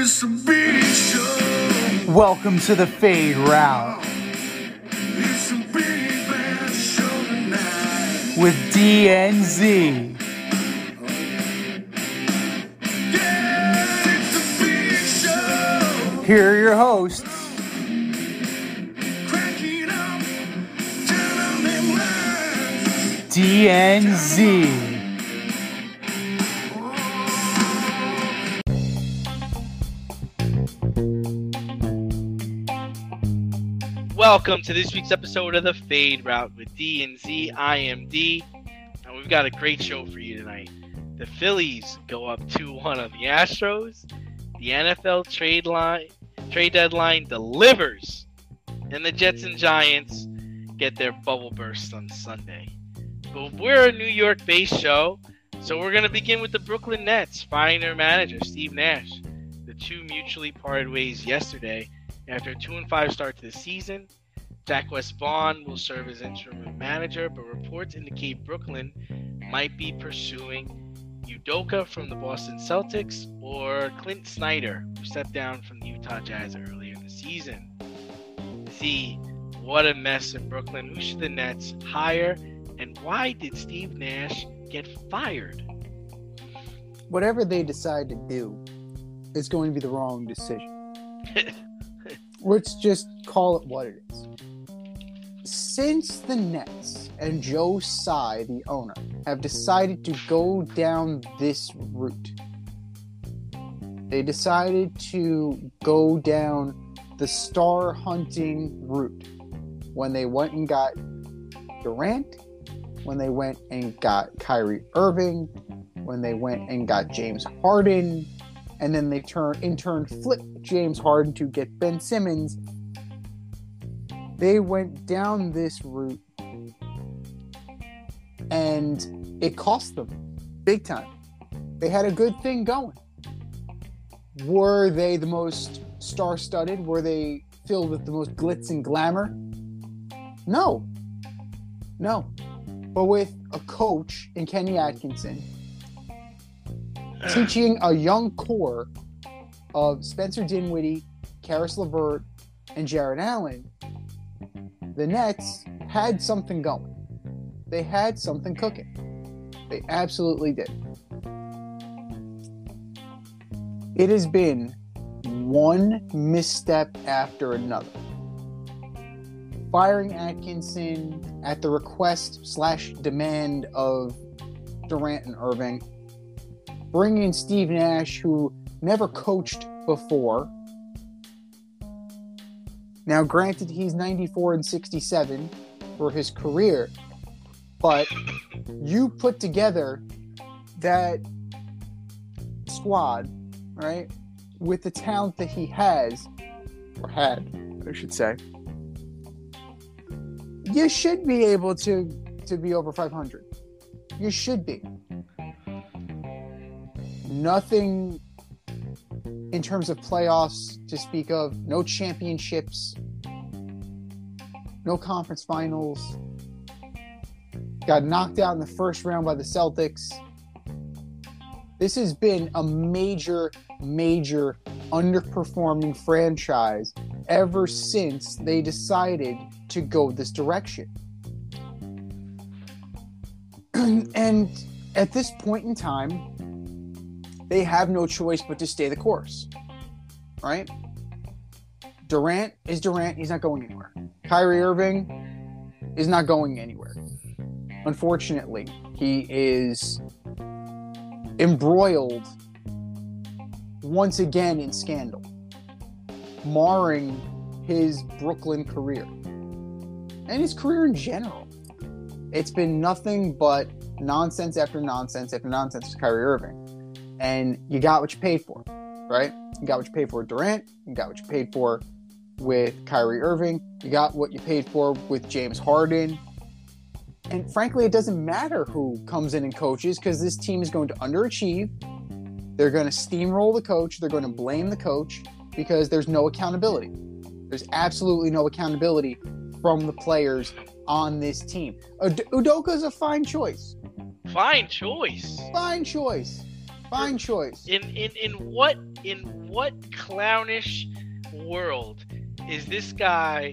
it's a big show. Welcome to the Fade Route It's a big bad show tonight. with DNZ. Yeah, it's a big show. Here are your hosts, Cracking up, telling them lies. DNZ. Welcome to this week's episode of the Fade Route with D and Z. I am D, and we've got a great show for you tonight. The Phillies go up 2-1 on the Astros. The NFL trade line trade deadline delivers, and the Jets and Giants get their bubble burst on Sunday. But we're a New York-based show, so we're gonna begin with the Brooklyn Nets firing their manager Steve Nash. The two mutually parted ways yesterday after a 2 and 5 start to the season. Jack West Vaughn will serve as interim manager, but reports indicate Brooklyn might be pursuing Udoka from the Boston Celtics or Quin Snyder, who stepped down from the Utah Jazz earlier in the season. See what a mess in Brooklyn. Who should the Nets hire, and why did Steve Nash get fired? Whatever they decide to do is going to be the wrong decision. Let's just call it what it is. Since the Nets and Joe Tsai, the owner, have decided to go down this route, they decided to go down the star hunting route when they went and got Durant, when they went and got Kyrie Irving, when they went and got James Harden, and then they turn in turn flipped James Harden to get Ben Simmons. They went down this route and it cost them big time. They had a good thing going. Were they the most star studded? Were they filled with the most glitz and glamour? No. No. But with a coach in Kenny Atkinson teaching a young core of Spencer Dinwiddie, Caris LeVert, and Jarrett Allen, the Nets had something going. They had something cooking. They absolutely did. It has been one misstep after another. Firing Atkinson at the request slash demand of Durant and Irving bring in Steve Nash, who never coached before. Now, granted, he's 94 and 67 for his career, but you put together that squad, right, with the talent that he has, or had, I should say, you should be able to to be over 500. You should be nothing in terms of playoffs to speak of, no championships, no conference finals. Got knocked out in the first round by the Celtics. This has been a major, major underperforming franchise ever since they decided to go this direction. and at this point in time, they have no choice but to stay the course. Right? Durant is Durant. He's not going anywhere. Kyrie Irving is not going anywhere. Unfortunately, he is embroiled once again in scandal, marring his Brooklyn career and his career in general. It's been nothing but nonsense after nonsense after nonsense with Kyrie Irving and you got what you paid for, right? You got what you paid for with Durant, you got what you paid for with Kyrie Irving, you got what you paid for with James Harden. And frankly, it doesn't matter who comes in and coaches because this team is going to underachieve. They're going to steamroll the coach, they're going to blame the coach because there's no accountability. There's absolutely no accountability from the players on this team. Ud- Udoka is a fine choice. Fine choice. Fine choice. Fine choice. in in in what in what clownish world is this guy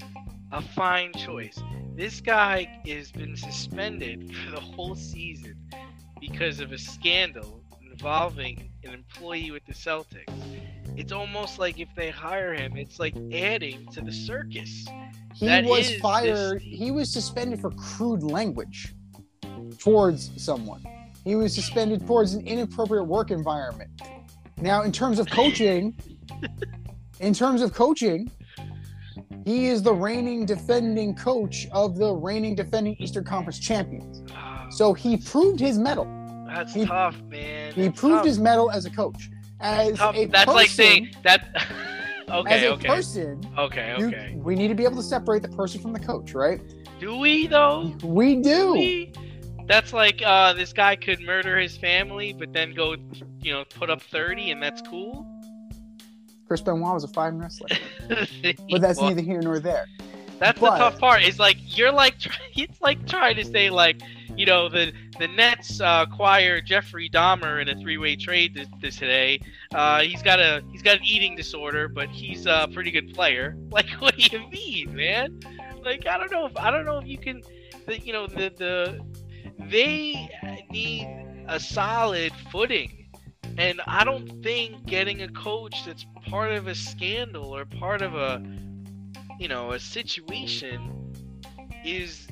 a fine choice? This guy has been suspended for the whole season because of a scandal involving an employee with the Celtics. It's almost like if they hire him, it's like adding to the circus. He That was fired. this- He was suspended for crude language towards someone. He was suspended towards an inappropriate work environment. Now, in terms of coaching, in terms of coaching, he is the reigning defending coach of the reigning defending Eastern Conference champions. So he proved his mettle. that's he- tough, man. He That's proved tough. his mettle as a coach. As Tough. a That's person, like saying that. as okay, a okay, person, okay, you- okay. we need to be able to separate the person from the coach, right? Do we though? We do. We? That's like uh, this guy could murder his family, but then go, you know, put up thirty, and that's cool. Chris Benoit was a fine wrestler, but that's neither here nor there. That's but- the tough part. It's like you're like it's like trying to say like you know the the Nets uh, acquire Jeffrey Dahmer in a three way trade this, this today. Uh, he's got a he's got an eating disorder, but he's a pretty good player. Like what do you mean, man? Like I don't know if I don't know if you can. The, you know the the they need a solid footing. And I don't think getting a coach that's part of a scandal or part of a you know a situation is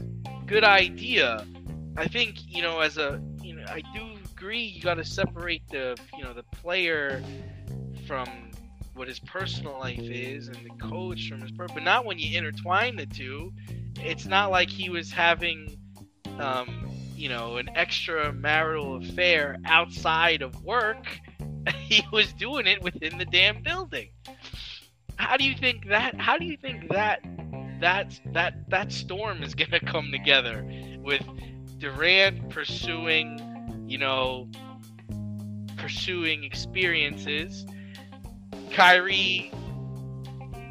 good idea i think you know as a you know i do agree you got to separate the you know the player from what his personal life is and the coach from his per- but not when you intertwine the two it's not like he was having um you know an extramarital affair outside of work he was doing it within the damn building. How do you think that how do you think that that that that storm is gonna come together with Durant pursuing, you know, pursuing experiences, Kyrie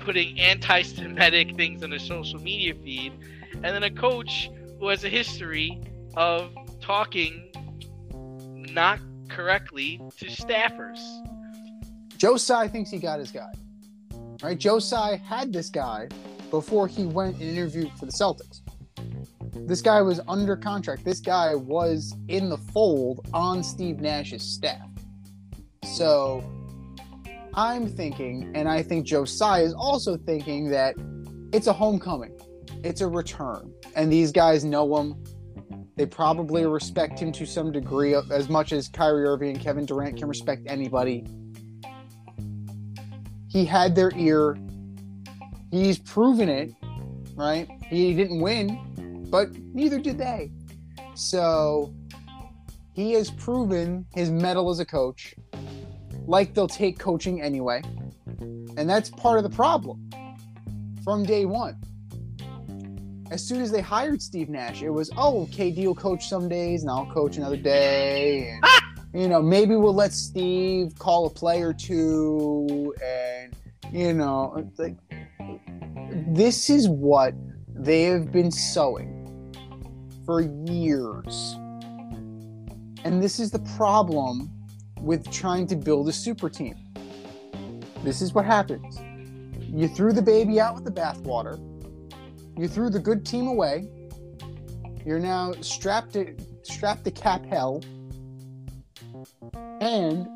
putting anti-Semitic things on his social media feed, and then a coach who has a history of talking not correctly to staffers. Joe Tsai thinks he got his guy. Right? Joe Tsai had this guy before he went and interviewed for the Celtics. This guy was under contract. This guy was in the fold on Steve Nash's staff. So I'm thinking, and I think Tsai is also thinking that it's a homecoming. It's a return. And these guys know him. They probably respect him to some degree, as much as Kyrie Irving and Kevin Durant can respect anybody he had their ear. He's proven it, right? He didn't win, but neither did they. So he has proven his mettle as a coach. Like they'll take coaching anyway. And that's part of the problem from day one. As soon as they hired Steve Nash, it was, oh, KD will coach some days and I'll coach another day. And, ah! you know, maybe we'll let Steve call a play or two. And, you know, like, this is what they have been sowing for years. And this is the problem with trying to build a super team. This is what happens. You threw the baby out with the bathwater. You threw the good team away. You're now strapped to strapped to cap hell. And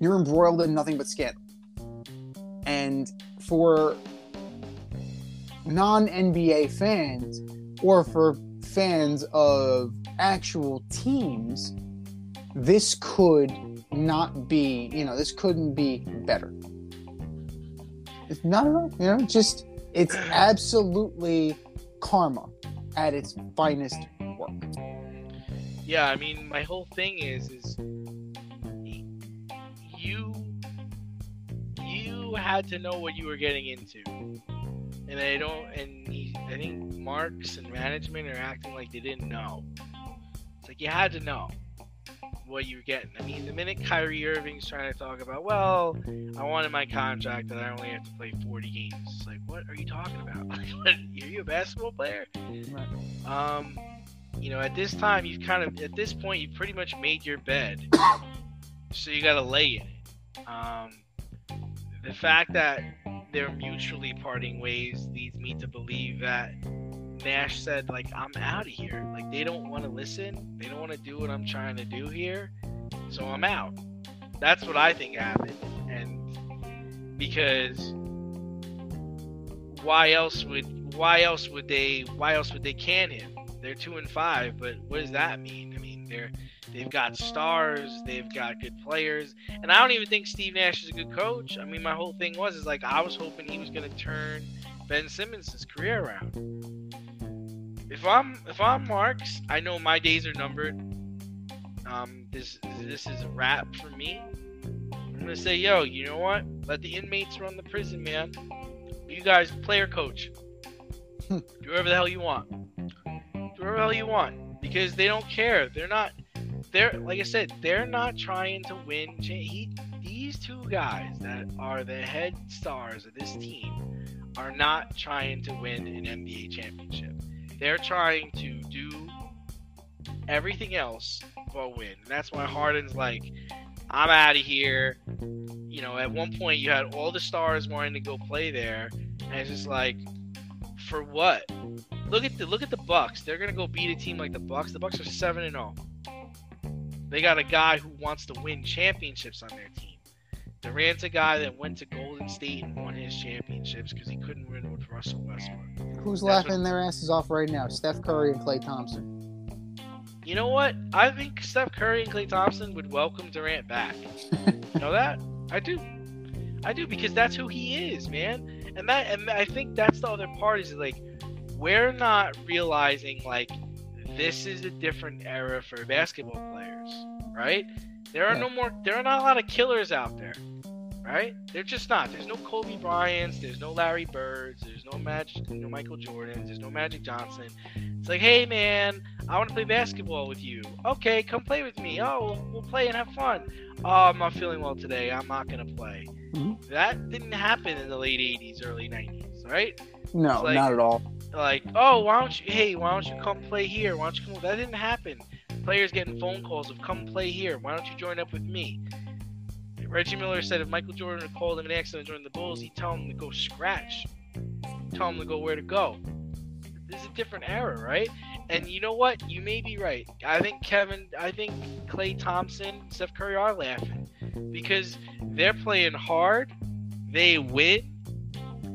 you're embroiled in nothing but scandal. And for non NBA fans or for fans of actual teams, this could not be, you know, this couldn't be better. It's not at all, you know, just it's absolutely karma at its finest work. Yeah, I mean, my whole thing is is you you had to know what you were getting into, and I don't. And he, I think Marks and management are acting like they didn't know. It's like you had to know what you're getting. I mean, the minute Kyrie Irving's trying to talk about, well, I wanted my contract that I only have to play 40 games. It's like, what are you talking about? Are you a basketball player? Um, you know, at this time, you've kind of, at this point, you've pretty much made your bed. so you got to lay in it. Um, the fact that they're mutually parting ways leads me to believe that Nash said, like, I'm out of here. Like, they don't want to listen. They don't want to do what I'm trying to do here. So I'm out. That's what I think happened. And because why else would why else would they why else would they can him? They're two and five, but what does that mean? I mean, they're they've got stars, they've got good players, and I don't even think Steve Nash is a good coach. I mean, my whole thing was is like I was hoping he was going to turn Ben Simmons' career around. If I'm if I'm Marks, I know my days are numbered. Um, this this is a wrap for me. I'm gonna say, yo, you know what? Let the inmates run the prison, man. You guys, player coach, do whatever the hell you want. Do whatever the hell you want because they don't care. They're not. They're like I said. They're not trying to win. He, these two guys that are the head stars of this team are not trying to win an NBA championship. They're trying to do everything else but win. And that's why Harden's like, I'm out of here. You know, at one point you had all the stars wanting to go play there, and it's just like, for what? Look at the look at the Bucks. They're gonna go beat a team like the Bucks. The Bucks are seven and zero. They got a guy who wants to win championships on their team. Durant's a guy that went to Golden State and won his championships because he couldn't win with Russell Westbrook. Who's That's laughing their asses off right now? Steph Curry and Klay Thompson. You know what? I think Steph Curry and Klay Thompson would welcome Durant back. you know that? I do. I do because that's who he is, man. And that and I think that's the other part is like we're not realizing like this is a different era for basketball players, right? There are Yeah. no more there are not a lot of killers out there. Right? They're just not. There's no Kobe Bryants, there's no Larry Birds, there's no Magic no Michael Jordans, there's no Magic Johnson. It's like, hey man, I want to play basketball with you. Okay, come play with me. Oh, we'll, we'll play and have fun. Oh, I'm not feeling well today. I'm not gonna play. Mhm. That didn't happen in the late '80s, early '90s, right? No, like- not at all. Like, oh, why don't you? Hey, why don't you come play here? Why don't you come? That didn't happen. Players getting phone calls of come play here. Why don't you join up with me? Reggie Miller said if Michael Jordan called him an accident during the Bulls, he'd tell him to go scratch. Tell him to go where to go. This is a different era, right? And you know what? You may be right. I think Kevin, I think Klay Thompson, Steph Curry are laughing because they're playing hard. They win,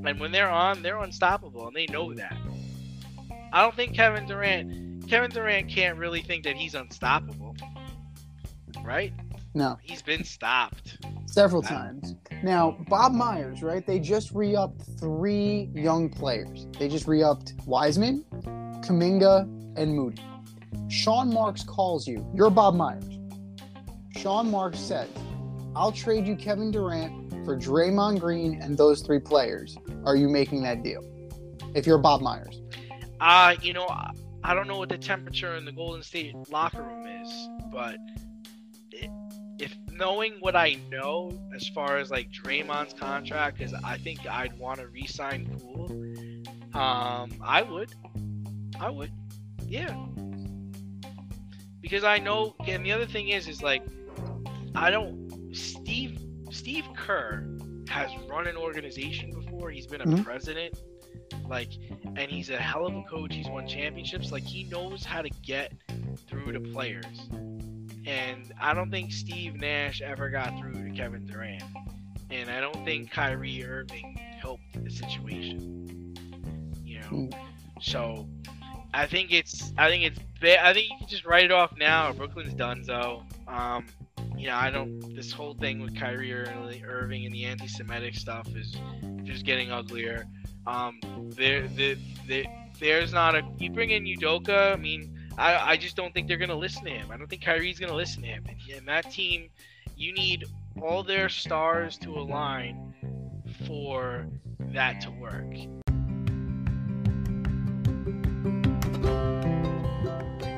and when they're on, they're unstoppable, and they know that. I don't think Kevin Durant, Kevin Durant can't really think that he's unstoppable, right? No, He's been stopped. several times. Now, Bob Myers, right? They just re-upped three young players. They just re-upped Wiseman, Kuminga, and Moody. Sean Marks calls you. You're Bob Myers. Sean Marks says, "I'll trade you Kevin Durant for Draymond Green and those three players. Are you making that deal?" If you're Bob Myers, Uh, you know, I- don't know what the temperature in the Golden State locker room is, but knowing what I know as far as like Draymond's contract, because I think I'd want to re-sign Poole. Um, I would, I would, yeah, because I know. And the other thing is, is like, I don't. Steve Steve Kerr has run an organization before. He's been a Mhm. president, like, and he's a hell of a coach. He's won championships. Like, he knows how to get through to players. And I don't think Steve Nash ever got through to Kevin Durant. And I don't think Kyrie Irving helped the situation. You know, Mm. so I think it's I think it's I think you can just write it off now. Brooklyn's done so. Um, you know, I don't. This whole thing with Kyrie Ir- Irving and the anti-Semitic stuff is just getting uglier. Um, there, there, there, there's not a. You bring in Udoka. I mean, I, I just don't think they're gonna listen to him. I don't think Kyrie's gonna listen to him. And, and that team, you need all their stars to align for that to work.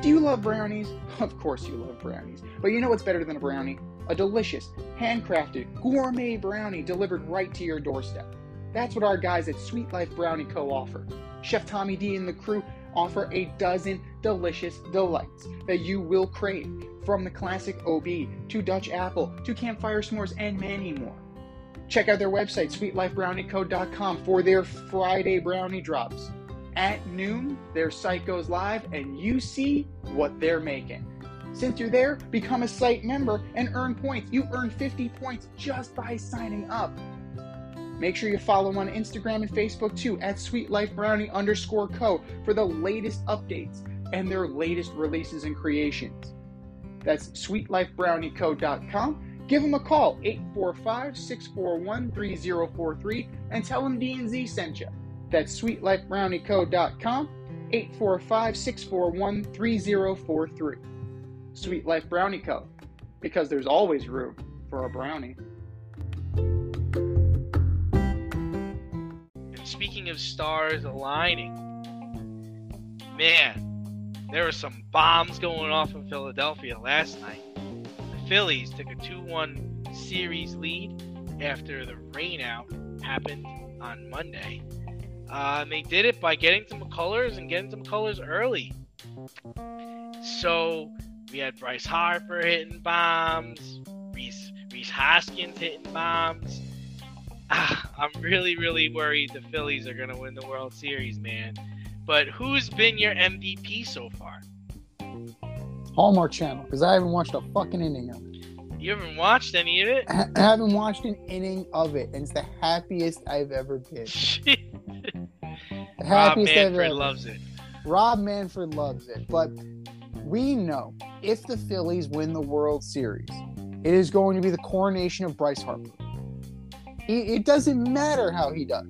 Do you love brownies? Of course you love brownies. But you know what's better than a brownie? A delicious, handcrafted, gourmet brownie delivered right to your doorstep. That's what our guys at Sweet Life Brownie Co. offer. Chef Tommy D and the crew offer a dozen delicious delights that you will crave, from the classic OB to Dutch apple to campfire s'mores and many more. Check out their website, sweetlifebrownieco.com, for their Friday brownie drops. At noon, their site goes live and you see what they're making. Since you're there, become a site member and earn points. You earn 50 points just by signing up. Make sure you follow on Instagram and Facebook too at sweetlifebrownie underscore co for the latest updates and their latest releases and creations. That's sweetlifebrownieco.com. Give them a call, 845-641-3043, and tell them D&Z sent you. That's sweetlifebrownieco.com, 845-641-3043. Sweet Life Brownie Co. Because there's always room for a brownie. Speaking of stars aligning, man, there were some bombs going off in Philadelphia last night. The Phillies took a 2 1 series lead after the rainout happened on Monday. Uh, they did it by getting some colors and getting some colors early. So we had Bryce Harper hitting bombs, Rhys, Rhys Hoskins hitting bombs. Ah, I'm really, really worried the Phillies are going to win the World Series, man. But who's been your MVP so far? Hallmark Channel, because I haven't watched a fucking inning of it. You haven't watched any of it? I haven't watched an inning of it, and it's the happiest I've ever been. The Rob Manfred loves it. Rob Manfred loves it, but we know if the Phillies win the World Series, it is going to be the coronation of Bryce Harper. It doesn't matter how he does.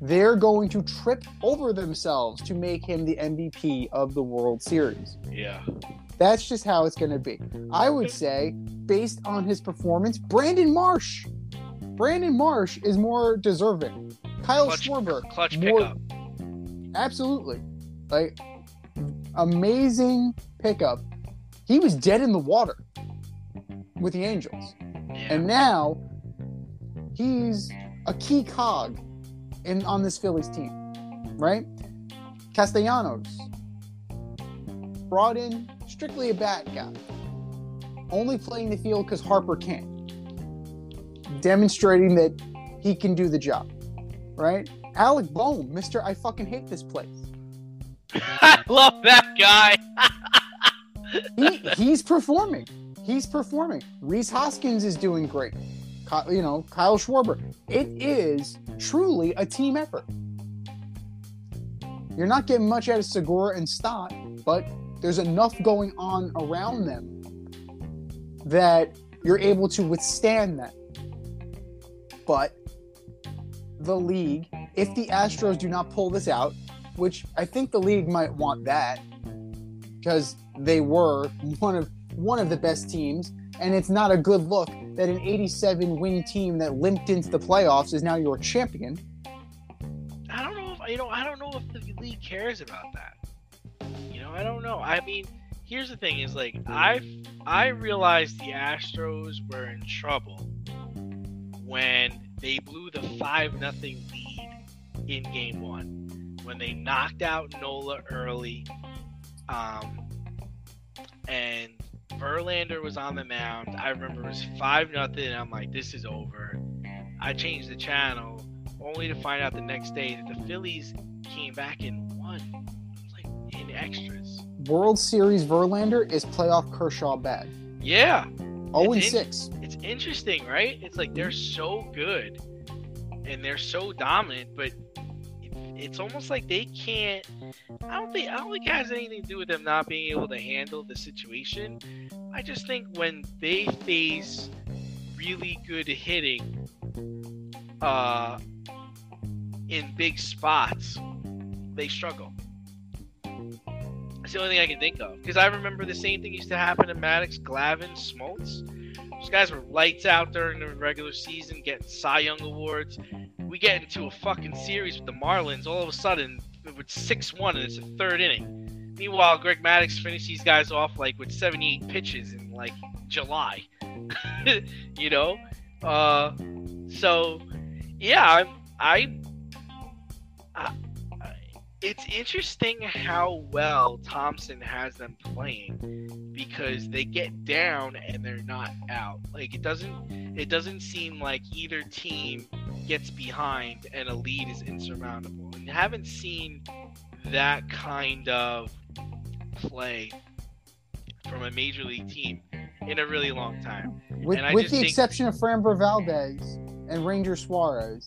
They're going to trip over themselves to make him the MVP of the World Series. Yeah. That's just how it's going to be. I would say, based on his performance, Brandon Marsh. Brandon Marsh is more deserving. Kyle Clutch, Schwarber, clutch more- pickup. absolutely. Like, amazing pickup. He was dead in the water with the Angels. Yeah. And now he's a key cog in on this Phillies team, right? Castellanos brought in strictly a bat guy, only playing the field because Harper can't, demonstrating that he can do the job, right? Alec Bohm, Mister, I fucking hate this place. I love that guy. he, he's performing. He's performing. Rhys Hoskins is doing great. You know, Kyle Schwarber. It is truly a team effort. You're not getting much out of Segura and Stott, but there's enough going on around them that you're able to withstand that. But the league, if the Astros do not pull this out, which I think the league might want that, because they were one of one of the best teams, and it's not a good look that an 87 win team that limped into the playoffs is now your champion. I don't know if you know. I don't know if the league cares about that. You know, I don't know. I mean, here's the thing: is like I I realized the Astros were in trouble when they blew the five nothing lead in Game One when they knocked out Nola early, um, and Verlander was on the mound. I remember it was five nothing. I'm like, this is over. I changed the channel only to find out the next day that the Phillies came back and won. It was like in extras. World Series Verlander is playoff Kershaw bad. Yeah, 0 and It's in- 6. it's interesting, right? It's like they're so good and they're so dominant, but it's almost like they can't. I don't think I don't think it has anything to do with them not being able to handle the situation. I just think when they face really good hitting, uh, in big spots, they struggle. That's the only thing I can think of. Because I remember the same thing used to happen to Maddux, Glavine, Smoltz. Those guys were lights out during the regular season, getting Cy Young awards. We get into a fucking series with the Marlins. All of a sudden, with six one, and it's the third inning. Meanwhile, Greg Maddux finished these guys off like with 78 pitches in like July. you know, uh, so yeah, I, I, it's interesting how well Thomson has them playing because they get down and they're not out. Like it doesn't it doesn't seem like either team gets behind and a lead is insurmountable. And haven't seen that kind of play from a major league team in a really long time. With, with the exception of Framber Valdez and Ranger Suarez,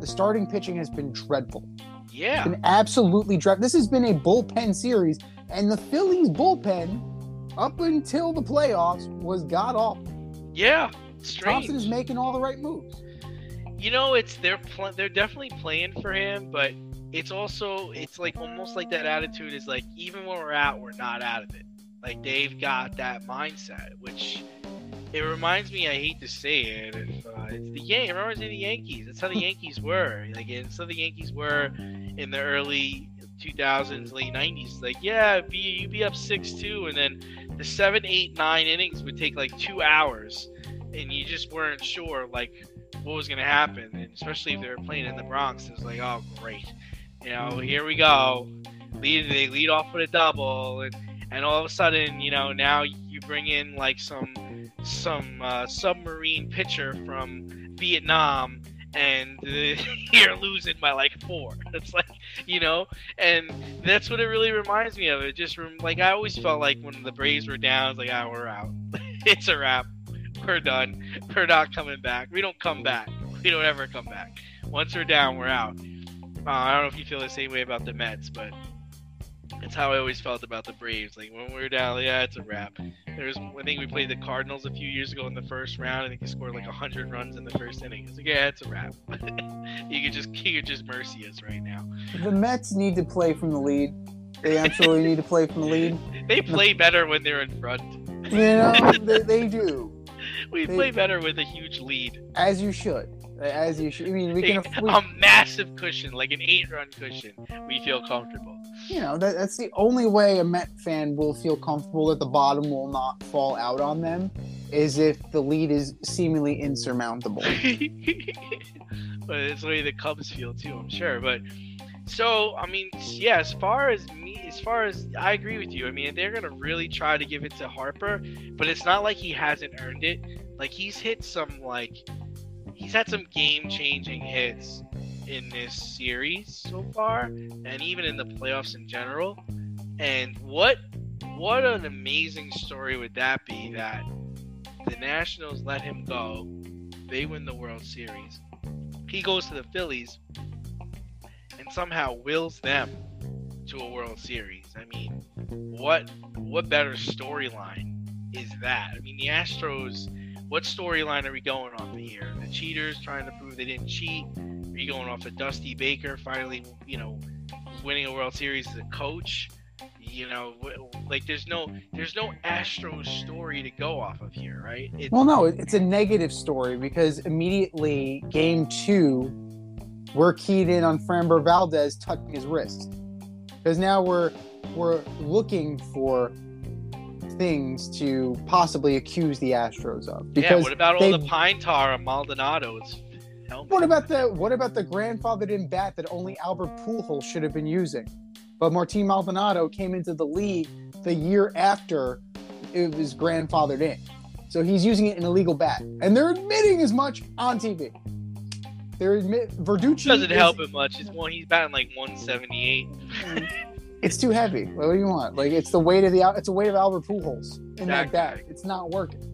the starting pitching has been dreadful. Yeah. Been absolutely dreadful. This has been a bullpen series, and the Phillies bullpen, up until the playoffs, was god awful. Yeah. Strange. Thomson is making all the right moves. you know it's they're pl- they're definitely playing for him but it's also it's like almost like that attitude is like even when we're out we're not out of it like they've got that mindset which it reminds me i hate to say it if, uh, it's the Yan- it reminds me of the yankees that's how the yankees were like it's how the yankees were in the early 2000s late 90s like yeah be you be up 6-2 and then the 7 8 9 innings would take like two hours and you just weren't sure like what was going to happen, and especially if they were playing in the Bronx. It was like, oh, great, you know, here we go. Lead, they lead off with a double, and, and all of a sudden, you know, now you bring in like some some uh, submarine pitcher from Vietnam, and uh, you're losing by like four. It's like, you know, and that's what it really reminds me of. It just like I always felt like when the Braves were down, it's like, ah, we're out. it's a wrap. We're done. We're not coming back. We don't come back. We don't ever come back. Once we're down, we're out. Uh, I don't know if you feel the same way about the Mets, but it's how I always felt about the Braves. Like when we were down, yeah, it's a wrap. There was, I think we played the Cardinals a few years ago in the first round. I think they scored like hundred runs in the first inning. It's like, yeah, it's a wrap. you could just, you could just mercy us right now. The Mets need to play from the lead. They absolutely need to play from the lead. They play better when they're in front. You know, they, they do. We They- play better with a huge lead. As you should. As you should. I mean, we can. We, a massive cushion, like an eight-run cushion. We feel comfortable. You know, that, that's the only way a Met fan will feel comfortable that the bottom will not fall out on them is if the lead is seemingly insurmountable. but it's the way the Cubs feel too, I'm sure. But so I mean, yeah, as far as me, as far as I agree with you. I mean, they're gonna really try to give it to Harper, but it's not like he hasn't earned it. Like he's hit some like he's had some game-changing hits in this series so far, and even in the playoffs in general. And what what an amazing story would that be that the Nationals let him go they win the World Series. He goes to the Phillies and somehow wills them to a World Series. I mean, what what better storyline is that? I mean, the Astros. What storyline are we going off of here? The cheaters trying to prove they didn't cheat. Are you going off of Dusty Baker finally, you know, winning a World Series as a coach? You know, like there's no there's no Astros story to go off of here, right? It's, Well, no, it's a negative story because immediately game two, we're keyed in on Framber Valdez touching his wrist because now we're we're looking for things to possibly accuse the Astros of. yeah. Because What about all they- the pine tar on Maldonado's helmet? what about the what about the grandfathered in bat that only Albert Pujols should have been using, but Martin Maldonado came into the league the year after it was grandfathered in, so he's using it in a legal bat, and they're admitting as much on TV. They're admit Verducci doesn't is- help it much. It's one. He's batting like 178. Mm-hmm. It's too heavy. What do you want? Like it's the weight of the it's the weight of Albert Pujols in that bat. Exactly. It's not working.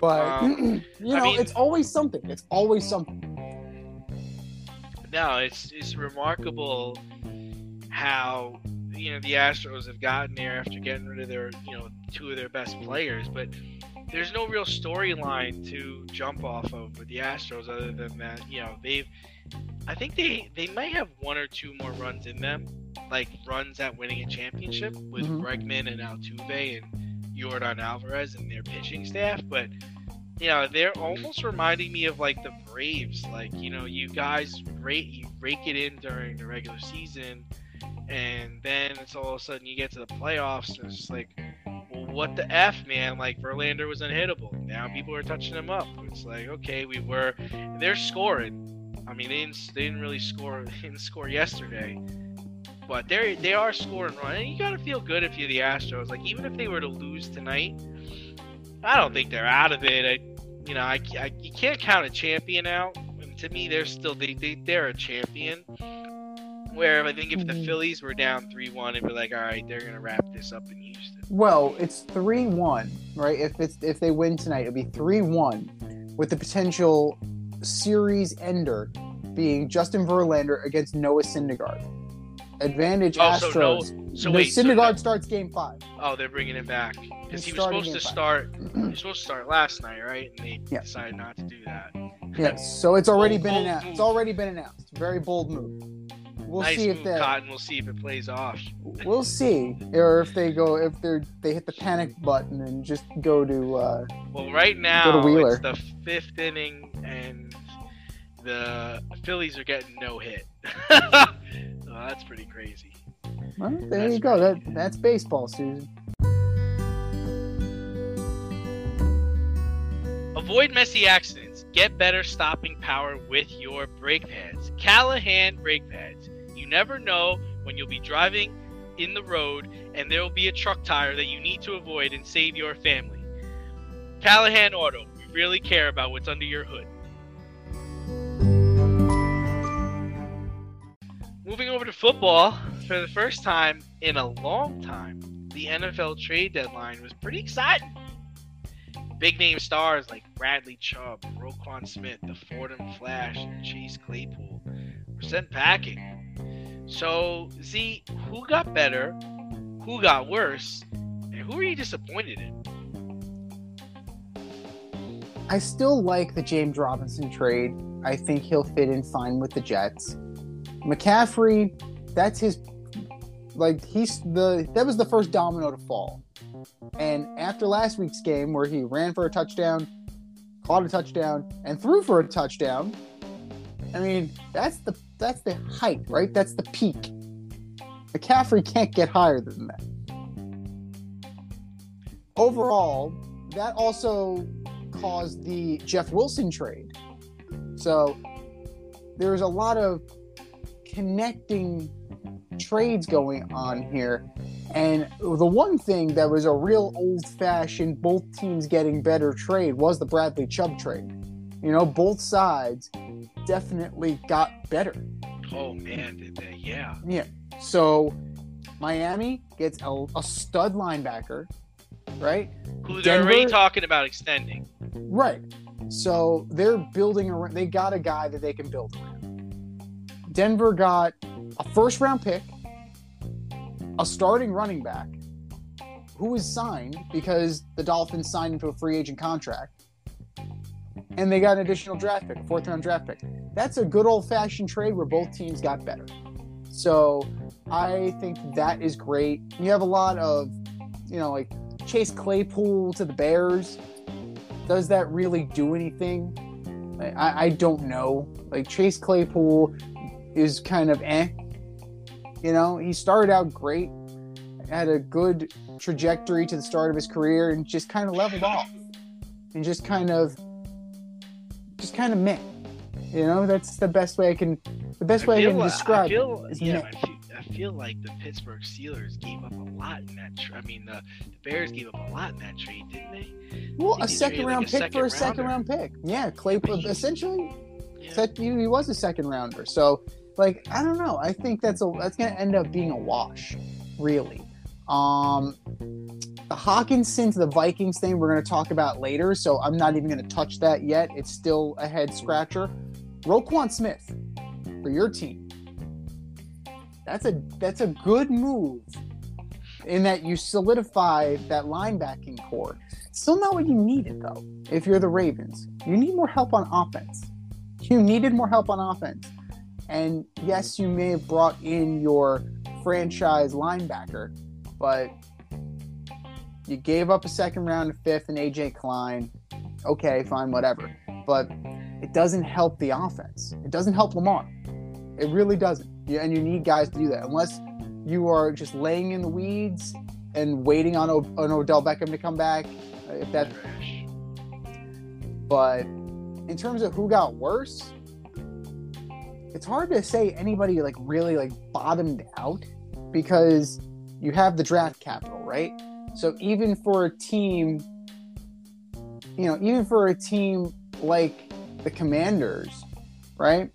But Um, you I know, mean- it's always something. It's always something. No, it's it's remarkable how you know the Astros have gotten there after getting rid of their you know two of their best players, but there's no real storyline to jump off of with the Astros other than that you know they've I think they they might have one or two more runs in them, like runs at winning a championship with Mhm. Bregman and Altuve and Yordan Alvarez and their pitching staff, but you know they're almost reminding me of like the Braves. Like you know you guys rake you rake it in during the regular season, and then it's all of a sudden you get to the playoffs and it's just like, well, what the f, man? Like Verlander was unhittable. Now people are touching him up. It's like okay, we were. They're scoring. I mean, they didn't, they didn't really score. They didn't score yesterday, but they they are scoring run, and you gotta feel good if you're the Astros. Like even if they were to lose tonight, I don't think they're out of it. I, you know, I, I you can't count a champion out. And to me, they're still they, they they're a champion. Where I think if the Mhm. Phillies were down three one, it'd be like, all right, they're gonna wrap this up in Houston. Well, it's three one, right? If it's if they win tonight, it'll be three one, with the potential series ender being Justin Verlander against Noah Syndergaard. Advantage Oh, so no- Astros. So no, wait, Syndergaard no- starts game five. oh, they're bringing him back because he was supposed to game start. He was supposed to start last night, right? And they Yeah. decided not to do that. Yes, so it's already Bold- been bold announced. move. It's already been announced. Very bold move. We'll nice see if that. Cotton. We'll see if it plays off. We'll see, or if they go, if they they hit the panic button and just go to. Uh, Well, right Go now to Wheeler. it's the fifth inning, and the Phillies are getting no hit. so oh, that's pretty crazy. well, there That's you go. That that's baseball, Susan. Avoid messy accidents. Get better stopping power with your brake pads. Callahan brake pads. You never know when you'll be driving in the road and there will be a truck tire that you need to avoid and save your family. Callahan Auto. We really care about what's under your hood. Moving over to football, for the first time in a long time, the NFL trade deadline was pretty exciting. Big name stars like Bradley Chubb, Roquan Smith, the Fordham Flash, and Chase Claypool were sent packing. So, Z, who got better? Who got worse? And who are you disappointed in? I still like the James Robinson trade. I think he'll fit in fine with the Jets. McCaffrey, that's his like he's the that was the first domino to fall. And after last week's game where he ran for a touchdown, caught a touchdown, and threw for a touchdown, I mean, that's the that's the height, right? That's the peak. McCaffrey can't get higher than that. Overall, that also caused the Jeff Wilson trade. So there's a lot of connecting trades going on here. And the one thing that was a real old fashioned, both teams getting better trade was the Bradley Chubb trade. You know, both sides definitely got better. Oh man, did they? Yeah. Yeah. So Miami gets a, a stud linebacker, right? Who they're already talking about extending. Right. So they're building around. They got a guy that they can build around. Denver got a first round pick, a starting running back, who was signed because the Dolphins signed into a free agent contract, and they got an additional draft pick, a fourth round draft pick. That's a good old fashioned trade where both teams got better. So I think that is great. You have a lot of, you know, like Chase Claypool to the Bears does that really do anything? I, I don't know. Like Chase Claypool is kind of eh. You know, he started out great, had a good trajectory to the start of his career, and just kind of leveled off, and just kind of, just kind of meh. You know, that's the best way I can, the best way I, can describe I feel, it. is yeah, meh. I feel, I feel like the Pittsburgh Steelers gave up a lot in that. Tra- I mean, the, the Bears gave up a lot in that trade, didn't they? Well, They a second like round a pick for a second second round pick. Yeah, Claypool He- essentially Yeah. He was a second rounder. So, like, I don't know. I think that's a that's gonna end up being a wash, really. Um, the Hockenson to the Vikings thing we're gonna talk about later, so I'm not even gonna touch that yet. It's still a head scratcher. Roquan Smith for your team. That's a that's a good move. In that you solidify that linebacking core. Still not what you needed though. If you're the Ravens, you need more help on offense. You needed more help on offense. And yes, you may have brought in your franchise linebacker, but you gave up a second round, a fifth, and AJ Klein. Okay, fine, whatever. But it doesn't help the offense. It doesn't help Lamar. It really doesn't. And you need guys to do that. Unless you are just laying in the weeds and waiting on, o- on Odell Beckham to come back. Uh, if that, but in terms of who got worse, it's hard to say anybody like really like bottomed out. because you have the draft capital, right? So even for a team, you know, even for a team like the Commanders, right?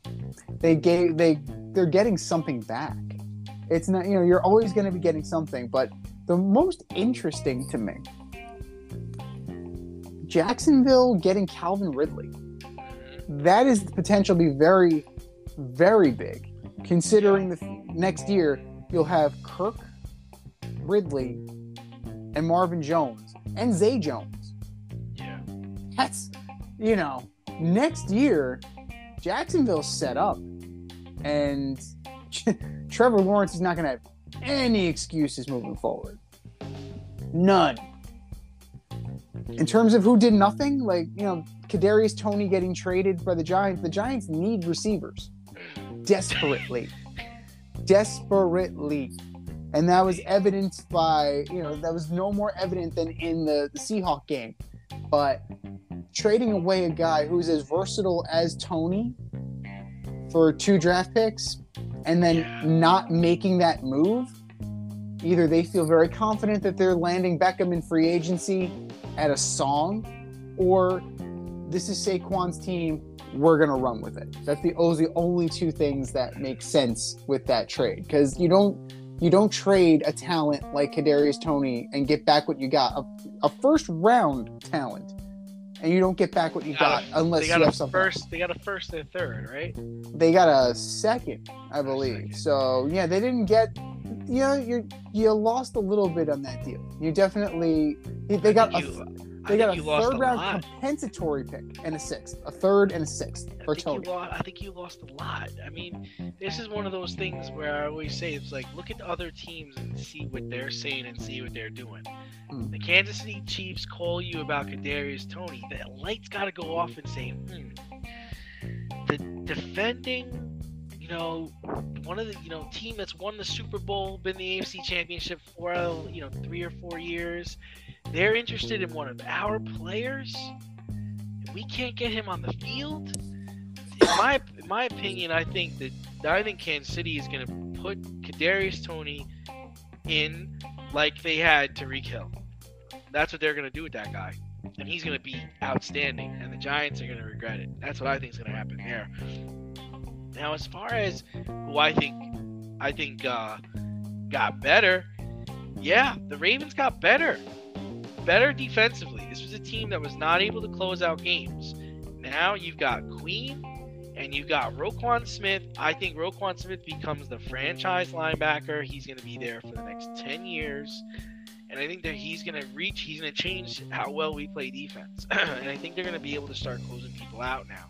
They gave they they're getting something back. It's not, you know, you're always going to be getting something, but the most interesting to me Jacksonville getting Calvin Ridley. That is the potential to be very, very big, considering the next year you'll have Kirk, Ridley, and Marvin Jones and Zay Jones. Yeah. That's, you know, next year Jacksonville's set up, and Trevor Lawrence is not going to have any excuses moving forward. None. In terms of who did nothing, like you know, Kadarius Toney getting traded by the Giants. The Giants need receivers desperately, desperately, and that was evidenced by you know that was no more evident than in the, the Seahawk game. But trading away a guy who's as versatile as Toney for two draft picks, and then Yeah. not making that move. Either they feel very confident that they're landing Beckham in free agency at a song, or this is Saquon's team. We're gonna run with it. That's the those the only two things that make sense with that trade because you don't you don't trade a talent like Kadarius Toney and get back what you got a, a first round talent, and you don't get back what you got, Got a- unless they you got a have something. first. They got a first and a third, right? They got a second, I believe. second. So yeah, they didn't get. You know, you you lost a little bit on that deal. You definitely they got a, you, I they got a third round lot. compensatory pick and a sixth, a third and a sixth I for you Toney. lost, I think you lost a lot. I mean, this is one of those things where I always say it's like look at other teams and see what they're saying and see what they're doing. Hmm. The Kansas City Chiefs call you about Kadarius Toney. The lights got to go off and say, hmm, the defending, you know, one of the you know team that's won the Super Bowl, been the AFC Championship for you know three or four years. They're interested in one of our players. We can't get him on the field. In my in my opinion, I think that I think Kansas City is going to put Kadarius Toney in like they had Tyreek Hill. That's what they're going to do with that guy, and he's going to be outstanding. And the Giants are going to regret it. That's what I think is going to happen there. Now, as far as who I think, I think uh, got better. Yeah, the Ravens got better, better defensively. This was a team that was not able to close out games. Now you've got Queen and you've got Roquan Smith. I think Roquan Smith becomes the franchise linebacker. He's going to be there for the next 10 years. And I think that he's going to reach, he's going to change how well we play defense. and I think they're going to be able to start closing people out now.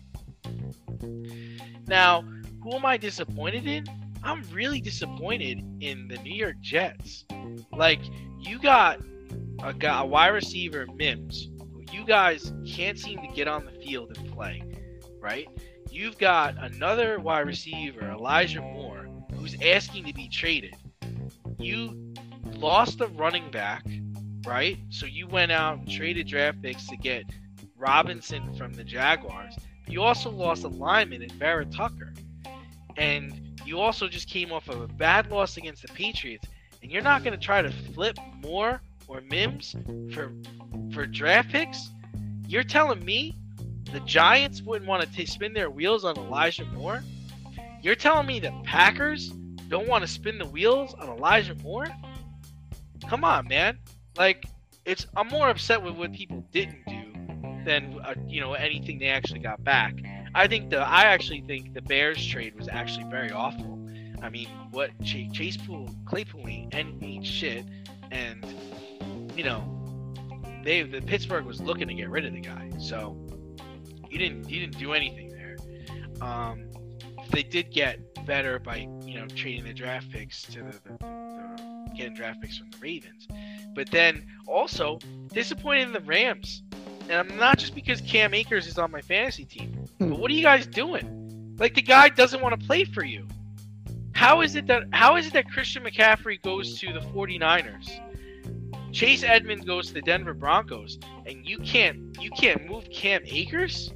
Now, who am I disappointed in? I'm really disappointed in the New York Jets. Like, you got a guy, a wide receiver, Mims, who you guys can't seem to get on the field and play, right? You've got another wide receiver, Elijah Moore, who's asking to be traded. You lost a running back, right? So you went out and traded draft picks to get Robinson from the Jaguars. You also lost a lineman in Barrett Tucker. And you also just came off of a bad loss against the Patriots. And you're not going to try to flip Moore or Mims for for draft picks? You're telling me the Giants wouldn't want to spin their wheels on Elijah Moore? You're telling me the Packers don't want to spin the wheels on Elijah Moore? Come on, man. Like it's I'm more upset with what people didn't do than uh, you know anything they actually got back. I think the I actually think the Bears trade was actually very awful. I mean, what Chase Pool, Claypool ain't, shit, and you know they the Pittsburgh was looking to get rid of the guy, so you didn't you didn't do anything there. Um, they did get better by you know trading the draft picks to the, the, the getting draft picks from the Ravens, but then also disappointed in the Rams, and I'm not just because Cam Akers is on my fantasy team, but what are you guys doing? Like the guy doesn't want to play for you. How is it that how is it that Christian McCaffrey goes to the 49ers? Chase Edmonds goes to the Denver Broncos and you can't you can't move Cam Akers?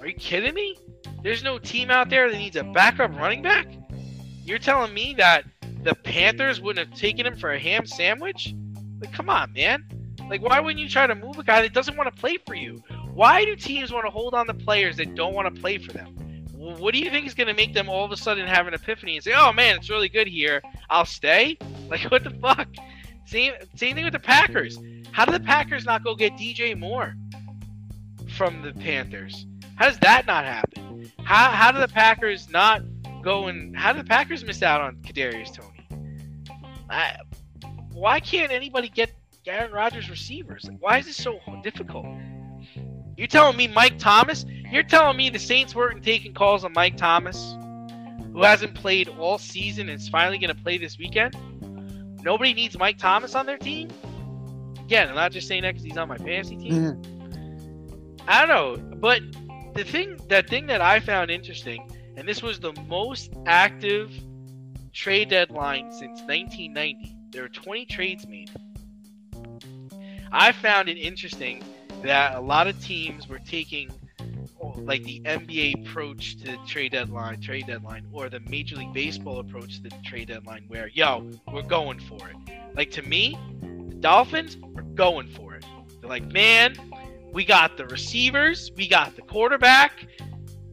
Are you kidding me? There's no team out there that needs a backup running back? You're telling me that the Panthers wouldn't have taken him for a ham sandwich? Like, come on, man. Like, why wouldn't you try to move a guy that doesn't want to play for you? Why do teams want to hold on to players that don't want to play for them? What do you think is going to make them all of a sudden have an epiphany and say, "Oh man, it's really good here. I'll stay"? Like, what the fuck? Same same thing with the Packers. How did the Packers not go get DJ Moore from the Panthers? How does that not happen? How how do the Packers not go and how do the Packers miss out on Kadarius Toney? I, why can't anybody get Aaron Rodgers receivers? Like, why is this so difficult? You're telling me Mike Thomas? You're telling me the Saints weren't taking calls on Mike Thomas, who hasn't played all season and is finally going to play this weekend? Nobody needs Mike Thomas on their team. Again, I'm not just saying that because he's on my fantasy team. Mhm. I don't know, but the thing, that thing that I found interesting, and this was the most active trade deadline since 1990. There were 20 trades made. I found it interesting that a lot of teams were taking like the NBA approach to trade deadline, trade deadline, or the Major League Baseball approach to the trade deadline, where yo, we're going for it. Like to me, the Dolphins are going for it. They're like, man, we got the receivers, we got the quarterback,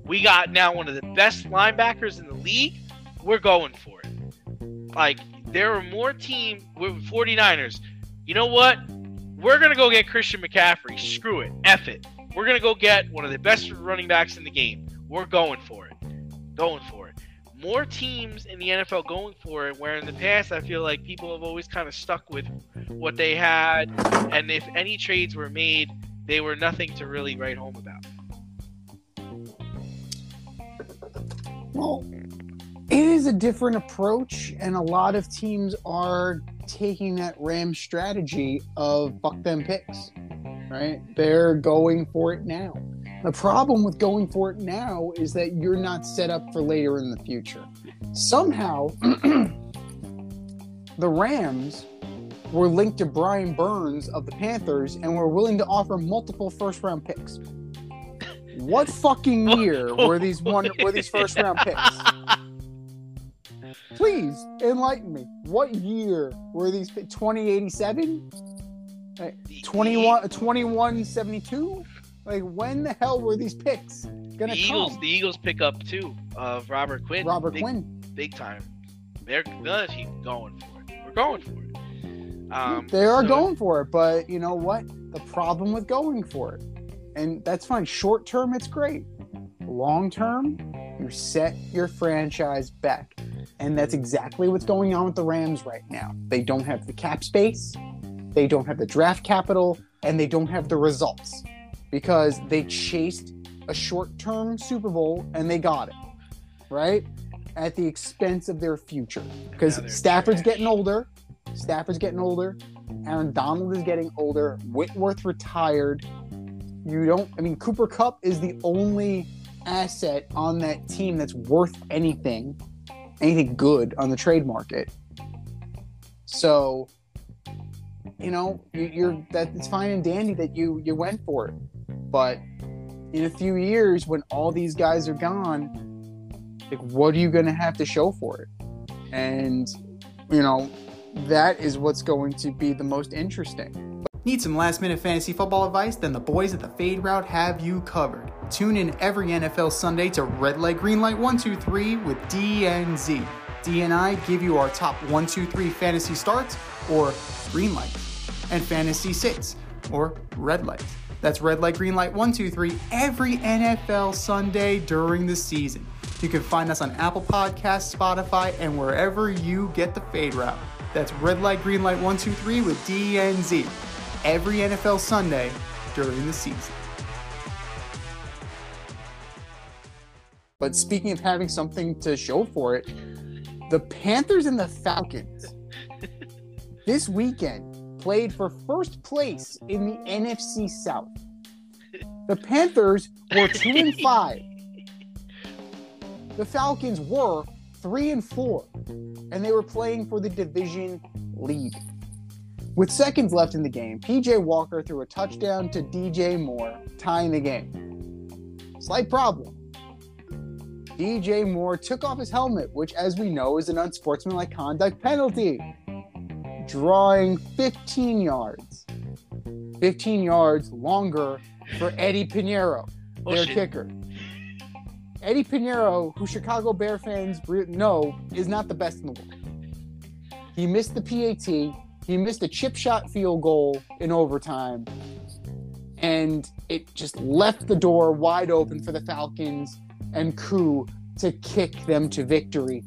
we got now one of the best linebackers in the league. We're going for it. Like, there are more team with 49ers. You know what? We're to go get Christian McCaffrey. Screw it. F it. We're going to go get one of the best running backs in the game. We're going for it. Going for it. More teams in the NFL going for it, where in the past I feel like people have always kind of stuck with what they had, and if any trades were made, they were nothing to really write home about. Well, it is a different approach, and a lot of teams are taking that Ram strategy of fuck them picks, right? They're going for it now. The problem with going for it now is that you're not set up for later in the future. Somehow, the Rams were linked to Brian Burns of the Panthers and were willing to offer multiple first round picks. What fucking year were these one were these first round picks? Please enlighten me. What year were these 2087? Like, 21 2172? Like when the hell were these picks gonna Eagles, come? the Eagles pick up two of Robert Quinn. Robert big, Quinn. big time. They're the team going for it. We're going for it. Um, they are so- going for it, but you know what? The problem with going for it, and that's fine. Short term, it's great. Long term, you set your franchise back, and that's exactly what's going on with the Rams right now. They don't have the cap space, they don't have the draft capital, and they don't have the results because they chased a short term Super Bowl and they got it right at the expense of their future because Stafford's trash. getting older. Stafford's getting older. Aaron Donald is getting older. Whitworth retired. You don't. I mean, Cooper Kupp is the only asset on that team that's worth anything, anything good on the trade market. So, you know, you, you're that it's fine and dandy that you you went for it, but in a few years when all these guys are gone, like, what are you going to have to show for it? And you know, that is what's going to be the most interesting. Need some last minute fantasy football advice? Then the boys at the Fade Route have you covered. Tune in every NFL Sunday to Red Light Green Light 123 with DNZ. D and I give you our top 123 fantasy starts or green light, and fantasy sits or red light. That's red light, green light, 123 every NFL Sunday during the season. You can find us on Apple Podcasts, Spotify, and wherever you get the Fade Route. That's red light, green light, 123 with DNZ every NFL Sunday during the season. But speaking of having something to show for it, the Panthers and the Falcons this weekend played for first place in the NFC South. The Panthers were 2 and 5. The Falcons were 3 and 4 and they were playing for the division lead. With seconds left in the game, PJ Walker threw a touchdown to DJ Moore, tying the game. Slight problem. DJ Moore took off his helmet, which, as we know, is an unsportsmanlike conduct penalty, drawing 15 yards. 15 yards longer for Eddie Piñeiro, Oh, their shit. kicker. Eddie Piñeiro, who Chicago Bear fans know is not the best in the world. He missed the PAT. He missed a chip shot field goal in overtime. And it just left the door wide open for the Falcons and Koo to kick them to victory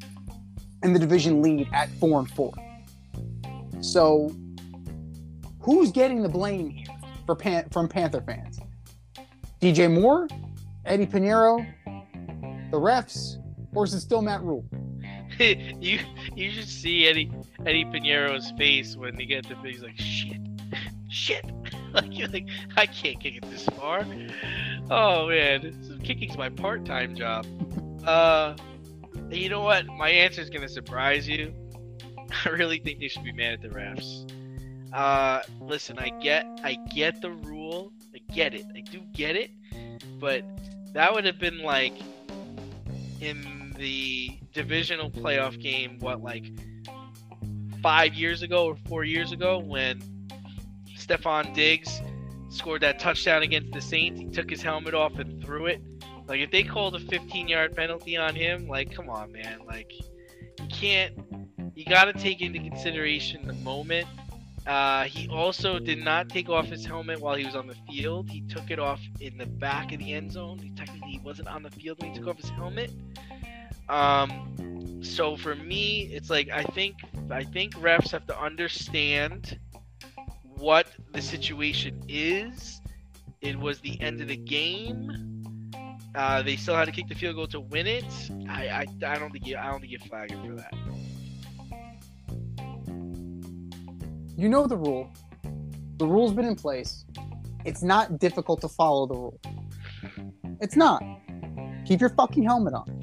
and the division lead at four and four. So, who's getting the blame here for Pan- from Panther fans? DJ Moore, Eddie Piñeiro, the refs, or is it still Matt Rhule? you you should see Eddie Eddie Piñeiro's face when he gets the he's like shit, shit. like you're like I can't kick it this far. Oh man, kicking's my part-time job. Uh, you know what? My answer is gonna surprise you. I really think they should be mad at the refs. Uh, listen, I get I get the rule. I get it. I do get it. But that would have been like in the divisional playoff game, what, like five years ago or four years ago when Stefon Diggs scored that touchdown against the Saints. He took his helmet off and threw it. Like, if they called a 15 yard penalty on him, like, come on, man. Like, you can't, you got to take into consideration the moment. Uh, he also did not take off his helmet while he was on the field. He took it off in the back of the end zone. He technically wasn't on the field when he took off his helmet. Um, so for me, it's like I think I think refs have to understand what the situation is. It was the end of the game. Uh, they still had to kick the field goal to win it. I, I, I don't think you I don't think you flag him for that. You know the rule. The rule's been in place. It's not difficult to follow the rule. It's not. Keep your fucking helmet on.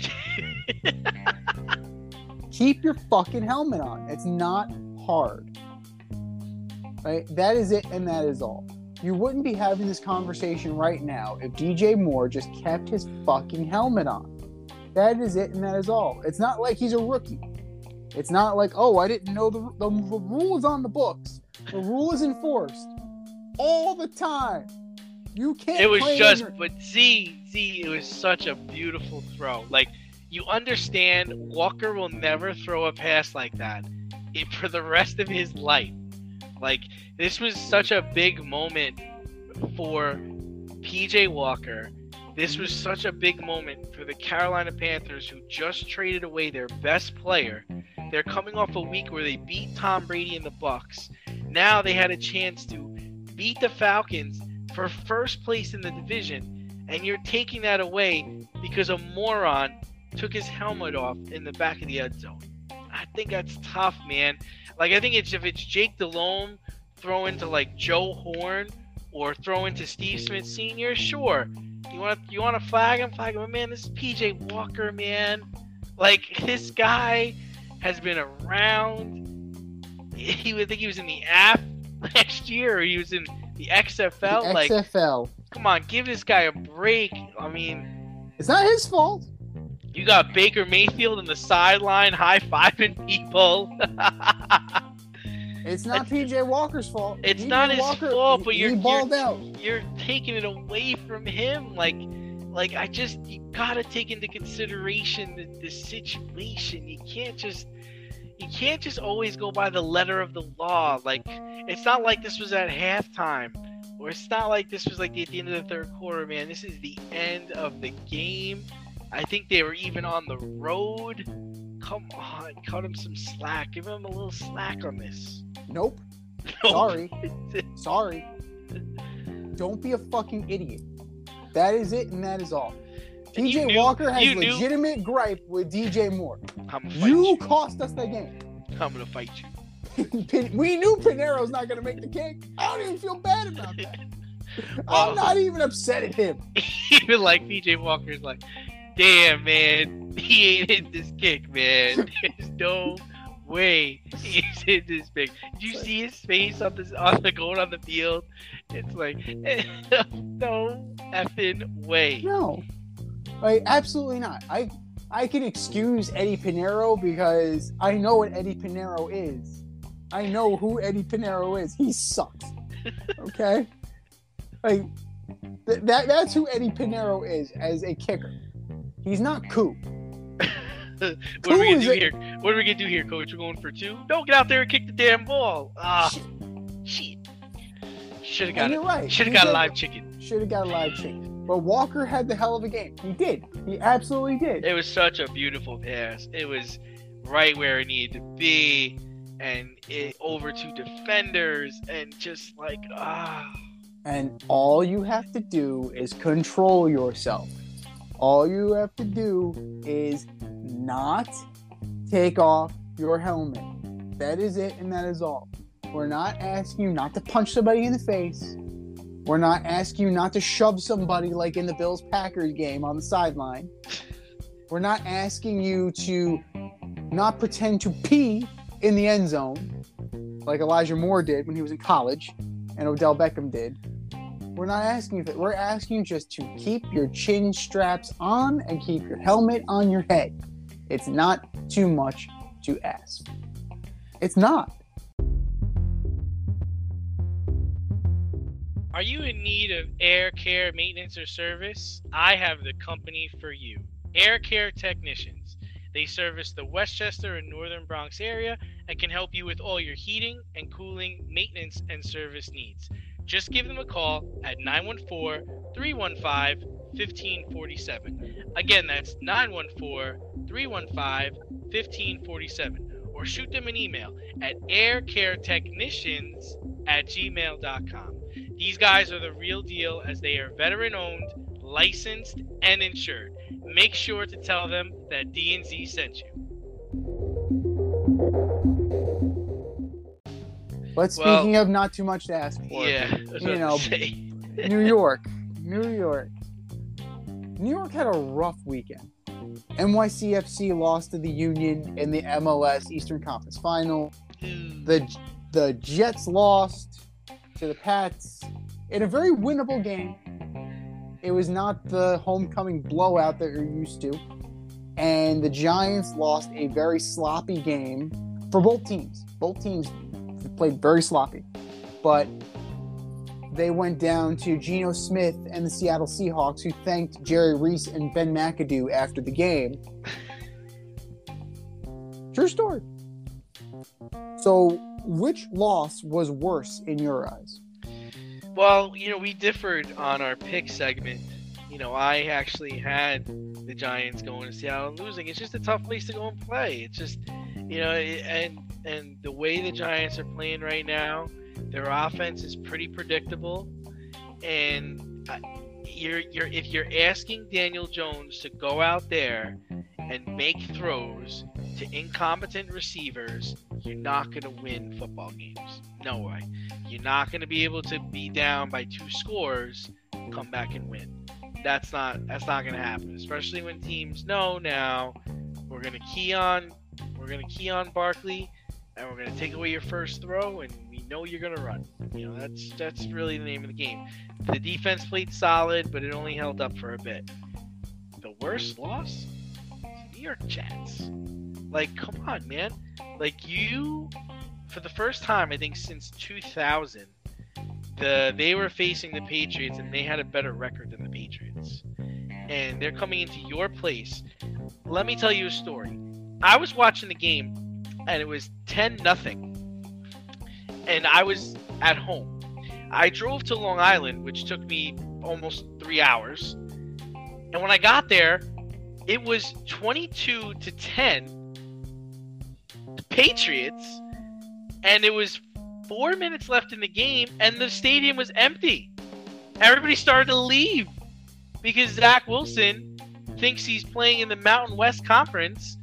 Keep your fucking helmet on. It's not hard. Right? That is it, and that is all. You wouldn't be having this conversation right now if DJ Moore just kept his fucking helmet on. That is it, and that is all. It's not like he's a rookie. It's not like, oh, I didn't know the, the, the rule is on the books. The rule is enforced all the time. You can't. It was just, but see, see, it was such a beautiful throw. Like you understand, Walker will never throw a pass like that it, for the rest of his life. Like this was such a big moment for PJ Walker. This was such a big moment for the Carolina Panthers who just traded away their best player. They're coming off a week where they beat Tom Brady and the Bucs. Now they had a chance to beat the Falcons for first place in the division, and you're taking that away because a moron took his helmet off in the back of the end zone. I think that's tough, man. Like I think it's if it's Jake Delhomme throwing to like Joe Horn or throwing to Steve Smith Sr. Sure, you want you want to flag him, flag him. But man, this is PJ Walker, man. Like this guy has been around. He would think he was in the AF last year, or he was in the XFL. The like, XFL. come on, give this guy a break. I mean, It's not his fault. you got Baker Mayfield in the sideline high fiving people. It's not PJ Walker's fault. It's PJ not his Walker, fault, but you're balled you're, out. you're taking it away from him. Like, like I just you gotta take into consideration the, the situation. You can't just you can't just always go by the letter of the law. Like, it's not like this was at halftime, or it's not like this was like at the end of the third quarter. Man, this is the end of the game. I think they were even on the road. Come on, cut him some slack. Give him a little slack on this. Nope. Sorry. Sorry. Don't be a fucking idiot. That is it, and that is all. DJ knew- Walker has you knew- legitimate gripe with DJ Moore. I'm You you. cost us the game. I'm gonna fight you. We knew Piñeiro's not going to make the kick. I don't even feel bad about that. Well- I'm oh. not even upset at him. Even like PJ Walker's like, damn man, he ain't hit this kick, man. There's no way he's hit this big. Did you see his face on this on the going on the field? It's like no effing way. No, like absolutely not. I I can excuse Eddie Piñeiro because I know what Eddie Piñeiro is. I know who Eddie Piñeiro is. He sucks. Okay? like th- that that's who Eddie Piñeiro is as a kicker. He's not cool. what are we gonna do it? here? What are we gonna do here, coach? We're going for two? Don't get out there and kick the damn ball. Ah, shit. Should have got it. you're right. Should have got a live chicken. Should have got a live chicken. But Walker had the hell of a game. He did. He absolutely did. It was such a beautiful pass. It was right where it needed to be, and it over to defenders, and just like ah. And all you have to do is control yourself. All you have to do is not take off your helmet. That is it, and that is all. We're not asking you not to punch somebody in the face. We're not asking you not to shove somebody like in the Bills Packers game on the sideline. We're not asking you to not pretend to pee in the end zone like Elijah Moore did when he was in college and Odell Beckham did. We're not asking you that. We're asking you just to keep your chin straps on and keep your helmet on your head. It's not too much to ask. It's not. Are you in need of air care maintenance or service? I have the company for you. Air Care Technicians. They service the Westchester and Northern Bronx area and can help you with all your heating and cooling, maintenance, and service needs. Just give them a call at 914 315 1547. Again, that's 914 315 1547. Or shoot them an email at aircaretechnicians at gmail.com. These guys are the real deal as they are veteran owned, licensed, and insured. Make sure to tell them that D&Z sent you. But Well- speaking of not too much to ask for, Yeah, you know, was gonna say. New York, New York. New York had a rough weekend. NYCFC lost to the Union in the MLS Eastern Conference Final. The the Jets lost to the Pats in a very winnable game. It was not the homecoming blowout that you're used to. And the Giants lost a very sloppy game for both teams. Both teams played very sloppy. But they went down to Geno Smith and the Seattle Seahawks, who thanked Jerry Reese and Ben McAdoo after the game. True story. So, which loss was worse in your eyes? Well, you know, we differed on our pick segment. You know, I actually had the Giants going to Seattle and losing. It's just a tough place to go and play. It's just, you know, and and the way the Giants are playing right now, their offense is pretty predictable, and uh, you're you're if you're asking Daniel Jones to go out there and make throws to incompetent receivers, you're not going to win football games. No way. You're not going to be able to be down by two scores, come back and win. That's not that's not going to happen, especially when teams know now we're going to key on we're going to key on Barkley and we're going to take away your first throw and we know you're going to run. You know, that's that's really the name of the game. The defense played solid, but it only held up for a bit. The worst loss? New York Jets. Like, come on, man. Like you for the first time I think since 2000, the they were facing the Patriots and they had a better record than the Patriots. And they're coming into your place. Let me tell you a story. I was watching the game and it was 10 nothing. And I was at home. I drove to Long Island, which took me almost 3 hours. And when I got there, it was 22 to 10 the Patriots and it was four minutes left in the game, and the stadium was empty. Everybody started to leave because Zach Wilson thinks he's playing in the Mountain West Conference,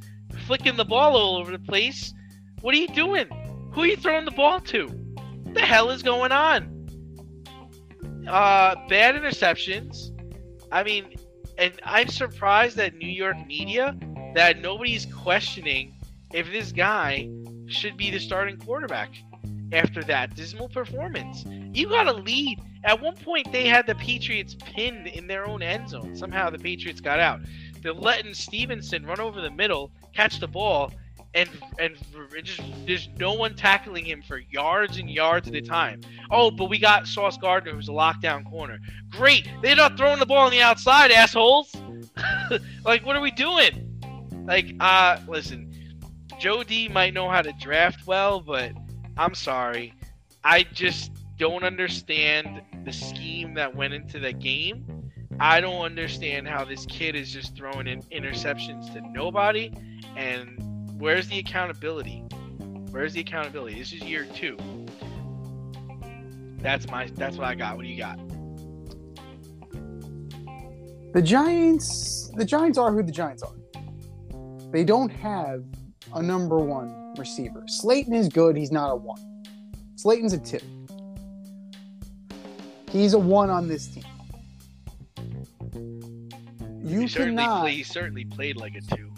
flicking the ball all over the place. What are you doing? Who are you throwing the ball to? What the hell is going on? Uh, bad interceptions. I mean, and I'm surprised that New York media that nobody's questioning if this guy should be the starting quarterback after that dismal performance. You got a lead. At one point, they had the Patriots pinned in their own end zone. Somehow the Patriots got out. they're letting Stevenson run over the middle, catch the ball, and and just there's no one tackling him for yards and yards at a time. Oh, but we got Sauce Gardner, who's a lockdown corner. Great, they're not throwing the ball on the outside, assholes. like, what are we doing? Like, uh, listen, Joe D might know how to draft well, but I'm sorry, I just don't understand the scheme that went into the game. I don't understand how this kid is just throwing in interceptions to nobody. And where's the accountability? Where's the accountability? This is year two. That's my. That's what I got. What do you got? The Giants, the Giants are who the Giants are. They don't have a number one receiver. Slayton is good. He's not a one. Slayton's a two. He's a one on this team. You he cannot he certainly played like a two.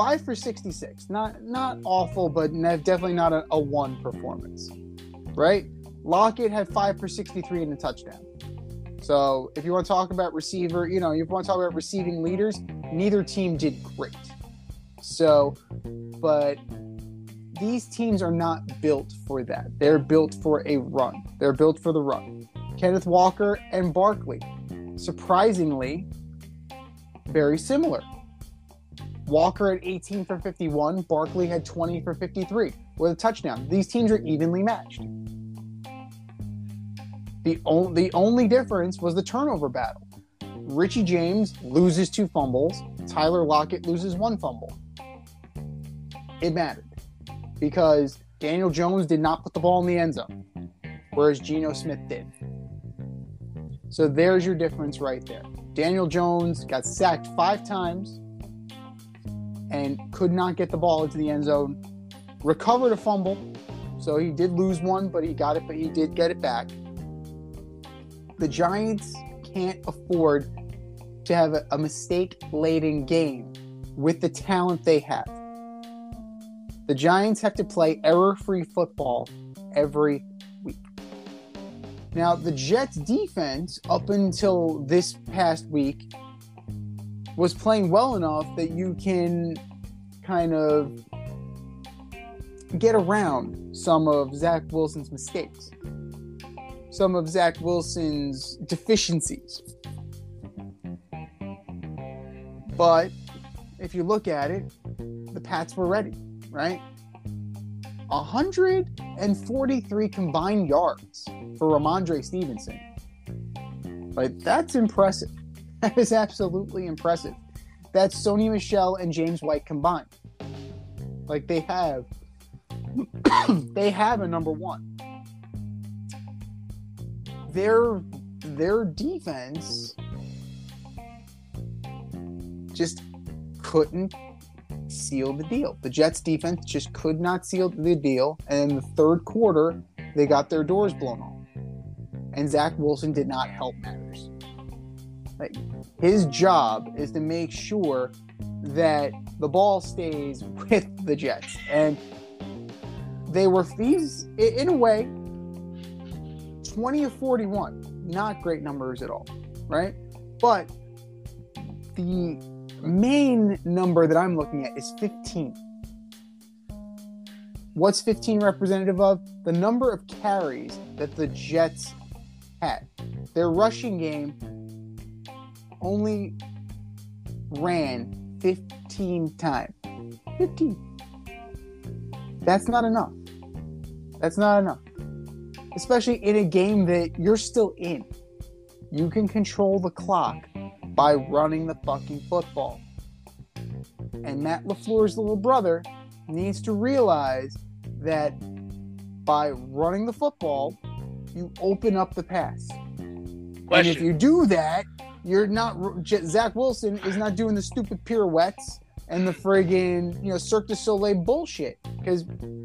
Five for sixty-six. Not not mm. awful, but definitely not a, a one performance. Right? Lockett had five for sixty-three and a touchdown. So if you want to talk about receiver, you know, you want to talk about receiving leaders, neither team did great. So, but these teams are not built for that. They're built for a run. They're built for the run. Kenneth Walker and Barkley, surprisingly, very similar. Walker had 18 for 51, Barkley had 20 for 53 with a touchdown. These teams are evenly matched. The, the only difference was the turnover battle. Richie James loses two fumbles, Tyler Lockett loses one fumble. It mattered because Daniel Jones did not put the ball in the end zone, whereas Geno Smith did. So there's your difference right there. Daniel Jones got sacked five times and could not get the ball into the end zone. Recovered a fumble, so he did lose one, but he got it, but he did get it back. The Giants can't afford to have a, a mistake laden game with the talent they have. The Giants have to play error free football every week. Now, the Jets defense, up until this past week, was playing well enough that you can kind of get around some of Zach Wilson's mistakes, some of Zach Wilson's deficiencies. But if you look at it, the Pats were ready, right? 143 combined yards for Rhamondre Stevenson. Like, that's impressive. That is absolutely impressive. That's Sony Michel and James White combined. Like they have they have a number one. Their their defense just couldn't seal the deal. The Jets defense just could not seal the deal. And in the third quarter, they got their doors blown off. And Zach Wilson did not help matters. Like his job is to make sure that the ball stays with the Jets. And they were these in a way 20 of 41. Not great numbers at all, right? But the main number that I'm looking at is 15. What's 15 representative of? The number of carries that the Jets had. Their rushing game only ran 15 times. 15. That's not enough. That's not enough. Especially in a game that you're still in. You can control the clock by running the fucking football. And Matt LaFleur's little brother needs to realize that by running the football, you open up the pass. And if you do that, you're not Zach Wilson is not doing the stupid pirouettes and the friggin' you know Cirque du Soleil bullshit. Because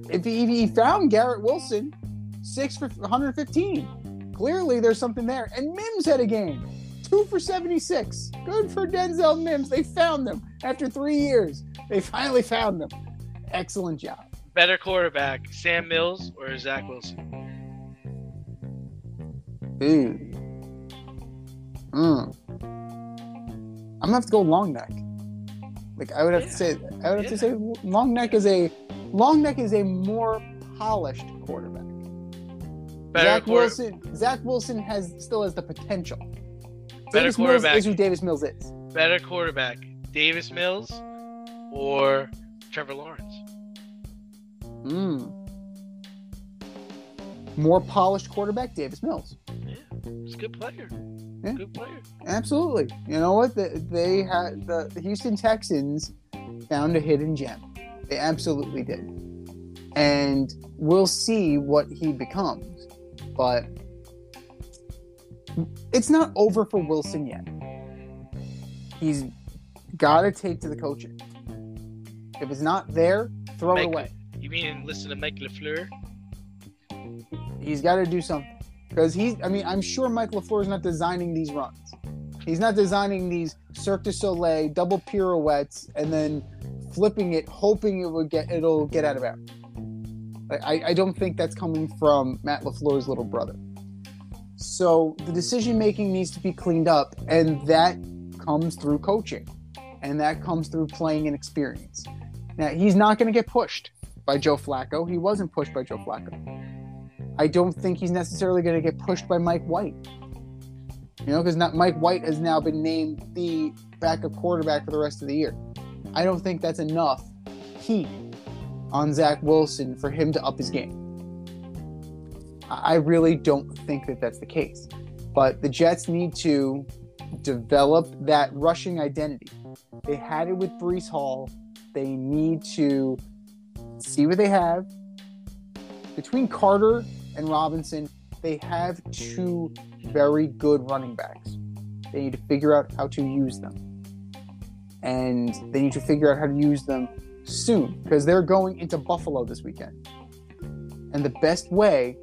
if he, if he found Garrett Wilson six for 115, clearly there's something there. And Mims had a game, two for 76. Good for Denzel Mims. They found them after three years. They finally found them. Excellent job. Better quarterback, Sam Mills or Zach Wilson? Ooh. Mm. I'm gonna have to go long neck. Like I would have Yeah. to say, I would have Yeah. to say, long neck is a long neck is a more polished quarterback. Better Zach quarter- Wilson, Zach Wilson has still has the potential. Better Davis Mills quarterback. is who Davis Mills is. better quarterback, Davis Mills or Trevor Lawrence? Mm. More polished quarterback, Davis Mills. Yeah, he's a good player. Yeah. Good player. Absolutely. You know what? They, they had the, the Houston Texans found a hidden gem. They absolutely did. And we'll see what he becomes. But it's not over for Wilson yet. He's got to take to the coaching. If it's not there, throw it away. You mean listen to Mike LaFleur? He's got to do something because he's. I mean, I'm sure Mike Lafleur is not designing these runs. He's not designing these Cirque du Soleil double pirouettes and then flipping it, hoping it would get it'll get out of bounds. I, I don't think that's coming from Matt Lafleur's little brother. So the decision making needs to be cleaned up, and that comes through coaching, and that comes through playing and experience. Now he's not going to get pushed by Joe Flacco. He wasn't pushed by Joe Flacco. I don't think mm-hmm. he's necessarily going to get pushed by Mike White. You know, because not Mike White has now been named the backup quarterback for the rest of the year. I don't think that's enough heat on Zach Wilson for him to up his game. I I really don't think that that's the case. But the Jets need to develop that rushing identity. They had it with Breece Hall. They need to see what they have. Between Carter and Robinson, they have two very good running backs. They need to figure out how to use them. And they need to figure out how to use them soon because they're going into Buffalo this weekend. And the best way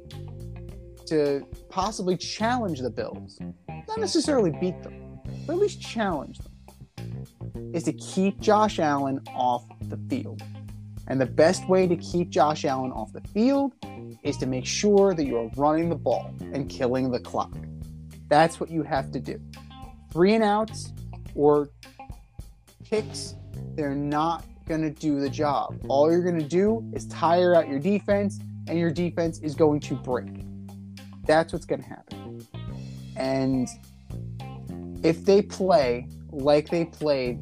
to possibly challenge the Bills, not necessarily beat them, but at least challenge them, is to keep Josh Allen off the field. And the best way to keep Josh Allen off the field is to make sure that you're running the ball and killing the clock. That's what you have to do. Three and outs or kicks, they're not going to do the job. All you're going to do is tire out your defense, and your defense is going to break. That's what's going to happen. And if they play like they played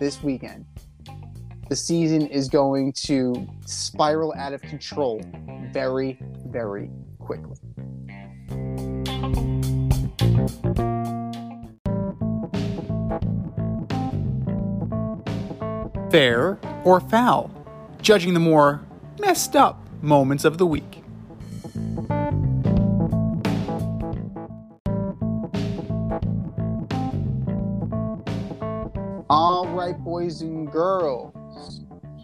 this weekend, the season is going to spiral out of control very, very quickly. Fair or foul, judging the more messed up moments of the week. All right, boys and girls,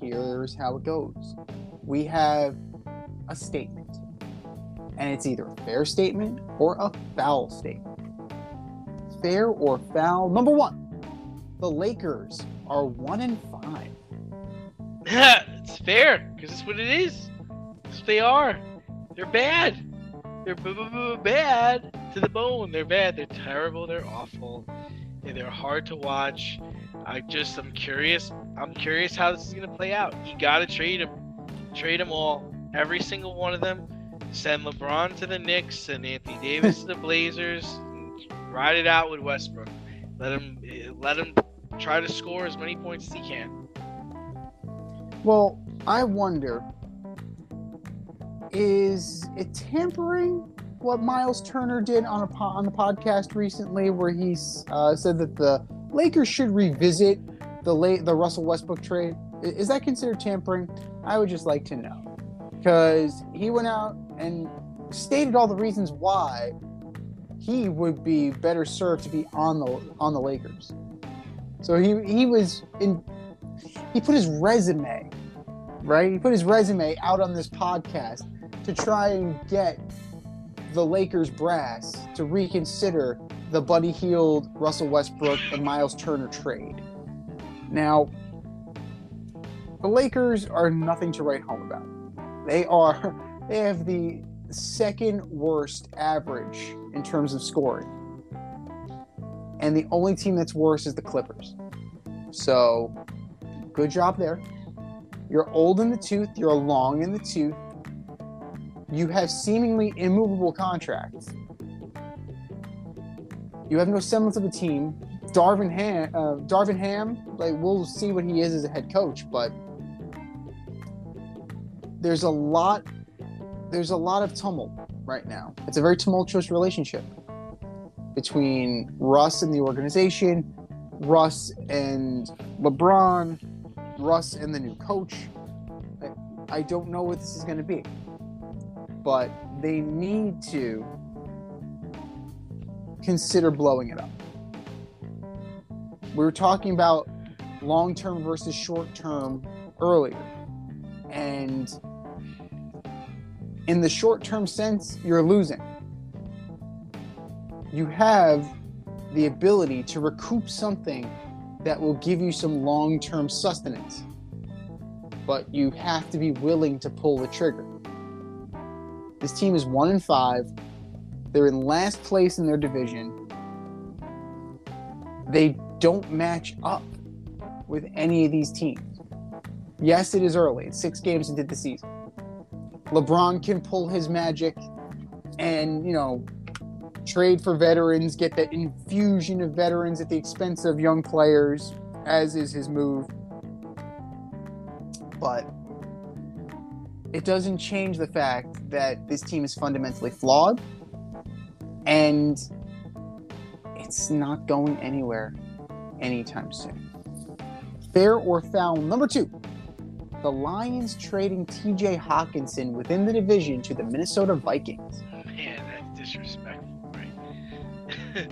here's how it goes. We have a statement, and it's either a fair statement or a foul statement. Fair or foul? Number one, the Lakers are one and five. it's fair because it's what it is. It's they are. They're bad. They're b- b- b- bad to the bone. They're bad. They're terrible. They're awful. They're hard to watch. I just I'm curious. I'm curious how this is gonna play out. You gotta trade them. Trade them all. Every single one of them. Send LeBron to the Knicks and Anthony Davis to the Blazers. And ride it out with Westbrook. Let him eh, let him try to score as many points as he can. Well, I wonder is it tampering what Myles Turner did on a po- on the podcast recently, where he uh, said that the Lakers should revisit the late the Russell Westbrook trade? Is that considered tampering? I would just like to know because he went out and stated all the reasons why he would be better served to be on the on the Lakers. So he he was in he put his resume right? He put his resume out on this podcast to try and get the Lakers brass to reconsider the Buddy Hield, Russell Westbrook, and Myles Turner trade. Now, the Lakers are nothing to write home about. They are they have the second worst average in terms of scoring. and the only team that's worse is the Clippers. So, good job there. You're old in the tooth, you're long in the tooth. You have seemingly immovable contracts. You have no semblance of a team. Darvin Ham, uh, Darvin Ham, like we'll see what he is as a head coach, but there's a lot there's a lot of tumult right now. It's a very tumultuous relationship between Russ and the organization, Russ and LeBron, Russ and the new coach. I, I don't know what this is going to be, but they need to consider blowing it up. We were talking about long term versus short term earlier. And in the short term sense, you're losing. You have the ability to recoup something that will give you some long term sustenance. But you have to be willing to pull the trigger. This team is one in five. They're in last place in their division. They don't match up with any of these teams. Yes, it is early. It's six games into the season. LeBron can pull his magic and, you know, trade for veterans, get that infusion of veterans at the expense of young players, as is his move. But it doesn't change the fact that this team is fundamentally flawed and it's not going anywhere anytime soon. Fair or foul number two the Lions trading TJ Hockenson within the division to the Minnesota Vikings. Man, that's disrespectful, right?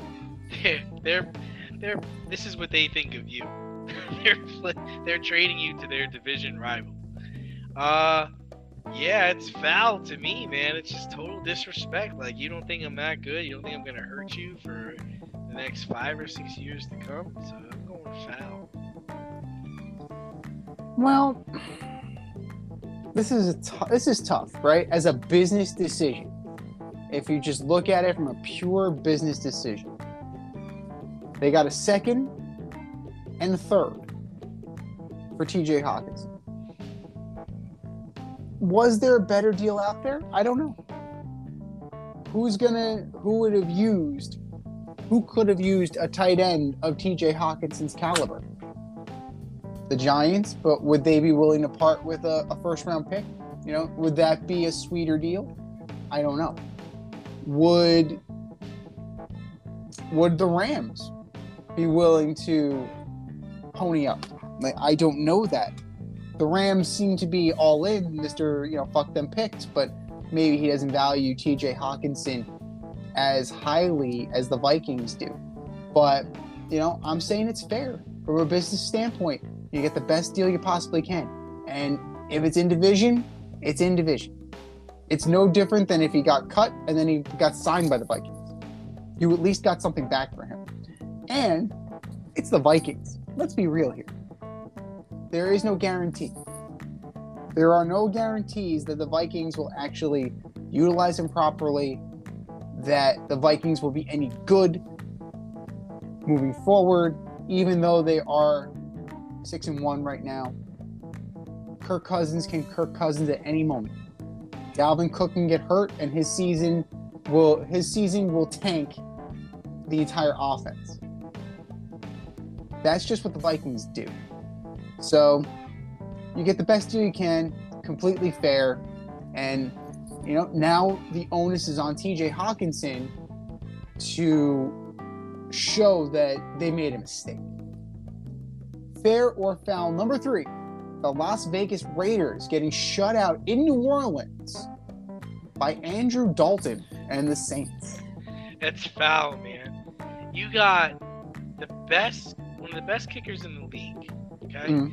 they're, they're, they're, this is what they think of you. they're, they're trading you to their division rival. Uh, yeah, it's foul to me, man. It's just total disrespect. Like, you don't think I'm that good? You don't think I'm gonna hurt you for the next five or six years to come? So I'm going foul. Well, this is a t- this is tough, right? As a business decision, if you just look at it from a pure business decision, they got a second and third for TJ Hawkins. Was there a better deal out there? I don't know. Who's gonna? Who would have used? Who could have used a tight end of TJ Hockenson's caliber? the Giants, but would they be willing to part with a, a first round pick? You know, would that be a sweeter deal? I don't know. Would would the Rams be willing to pony up? Like I don't know that. The Rams seem to be all in, Mr. You know, fuck them picks, but maybe he doesn't value TJ Hockenson as highly as the Vikings do. But, you know, I'm saying it's fair from a business standpoint. You get the best deal you possibly can. And if it's in division, it's in division. It's no different than if he got cut and then he got signed by the Vikings. You at least got something back for him. And it's the Vikings. Let's be real here. There is no guarantee. There are no guarantees that the Vikings will actually utilize him properly, that the Vikings will be any good moving forward, even though they are six and one right now. Kirk Cousins can Kirk Cousins at any moment. Dalvin Cook can get hurt, and his season will his season will tank the entire offense. That's just what the Vikings do. So you get the best deal you can, completely fair, and you know now the onus is on T.J. Hockenson to show that they made a mistake fair or foul. Number three, the Las Vegas Raiders getting shut out in New Orleans by Andrew Dalton and the Saints. That's foul, man. You got the best, one of the best kickers in the league. Okay, Mm.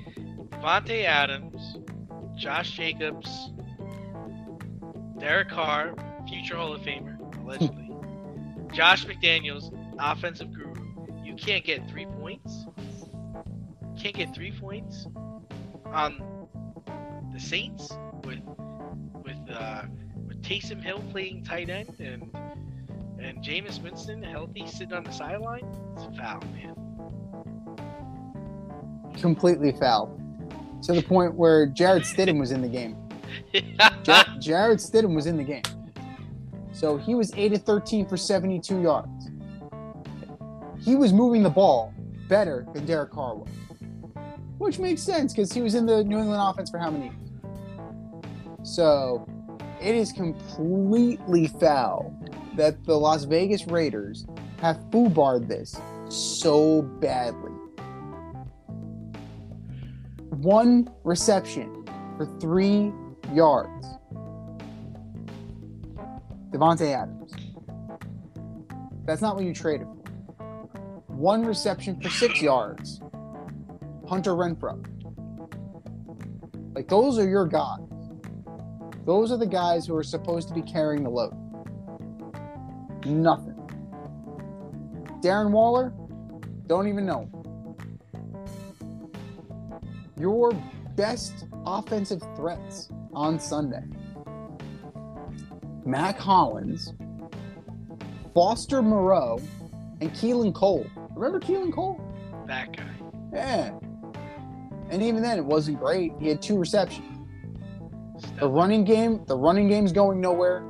Davante Adams, Josh Jacobs, Derek Carr, future Hall of Famer, allegedly. Josh McDaniels, offensive guru. You can't get three points. Can't get three points on the Saints with with uh, with Taysom Hill playing tight end and and Jameis Winston healthy sitting on the sideline, it's a foul, man. Completely foul. To the point where Jarrett Stidham was in the game. Ja- Jarrett Stidham was in the game. So he was 8 of 13 for 72 yards. He was moving the ball better than Derek Carr was. Which makes sense because he was in the New England offense for how many years? So it is completely foul that the Las Vegas Raiders have foobarred this so badly. One reception for three yards. Davante Adams. That's not what you traded for. One reception for six yards. Hunter Renfrow. Like those are your guys. Those are the guys who are supposed to be carrying the load. Nothing. Darren Waller, don't even know. Your best offensive threats on Sunday. Mack Hollins, Foster Moreau, and Keelan Cole. Remember Keelan Cole? that guy. Yeah. And even then, it wasn't great. He had two receptions. The running game, the running game's going nowhere.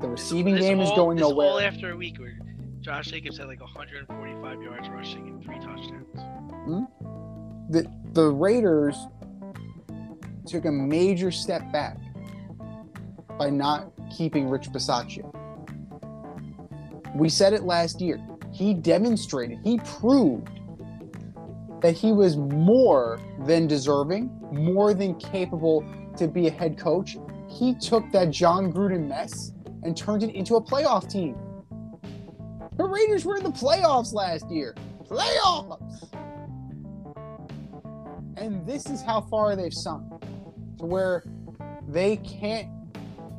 The receiving This game is going this nowhere. all after a week where Josh Jacobs had like 145 yards rushing and three touchdowns. Hmm. the the Raiders took a major step back by not keeping Rich Bisaccia. We said it last year. He demonstrated, he proved that he was more than deserving, more than capable to be a head coach. He took that Jon Gruden mess and turned it into a playoff team. The Raiders were in the playoffs last year. Playoffs! And this is how far they've sunk to where they can't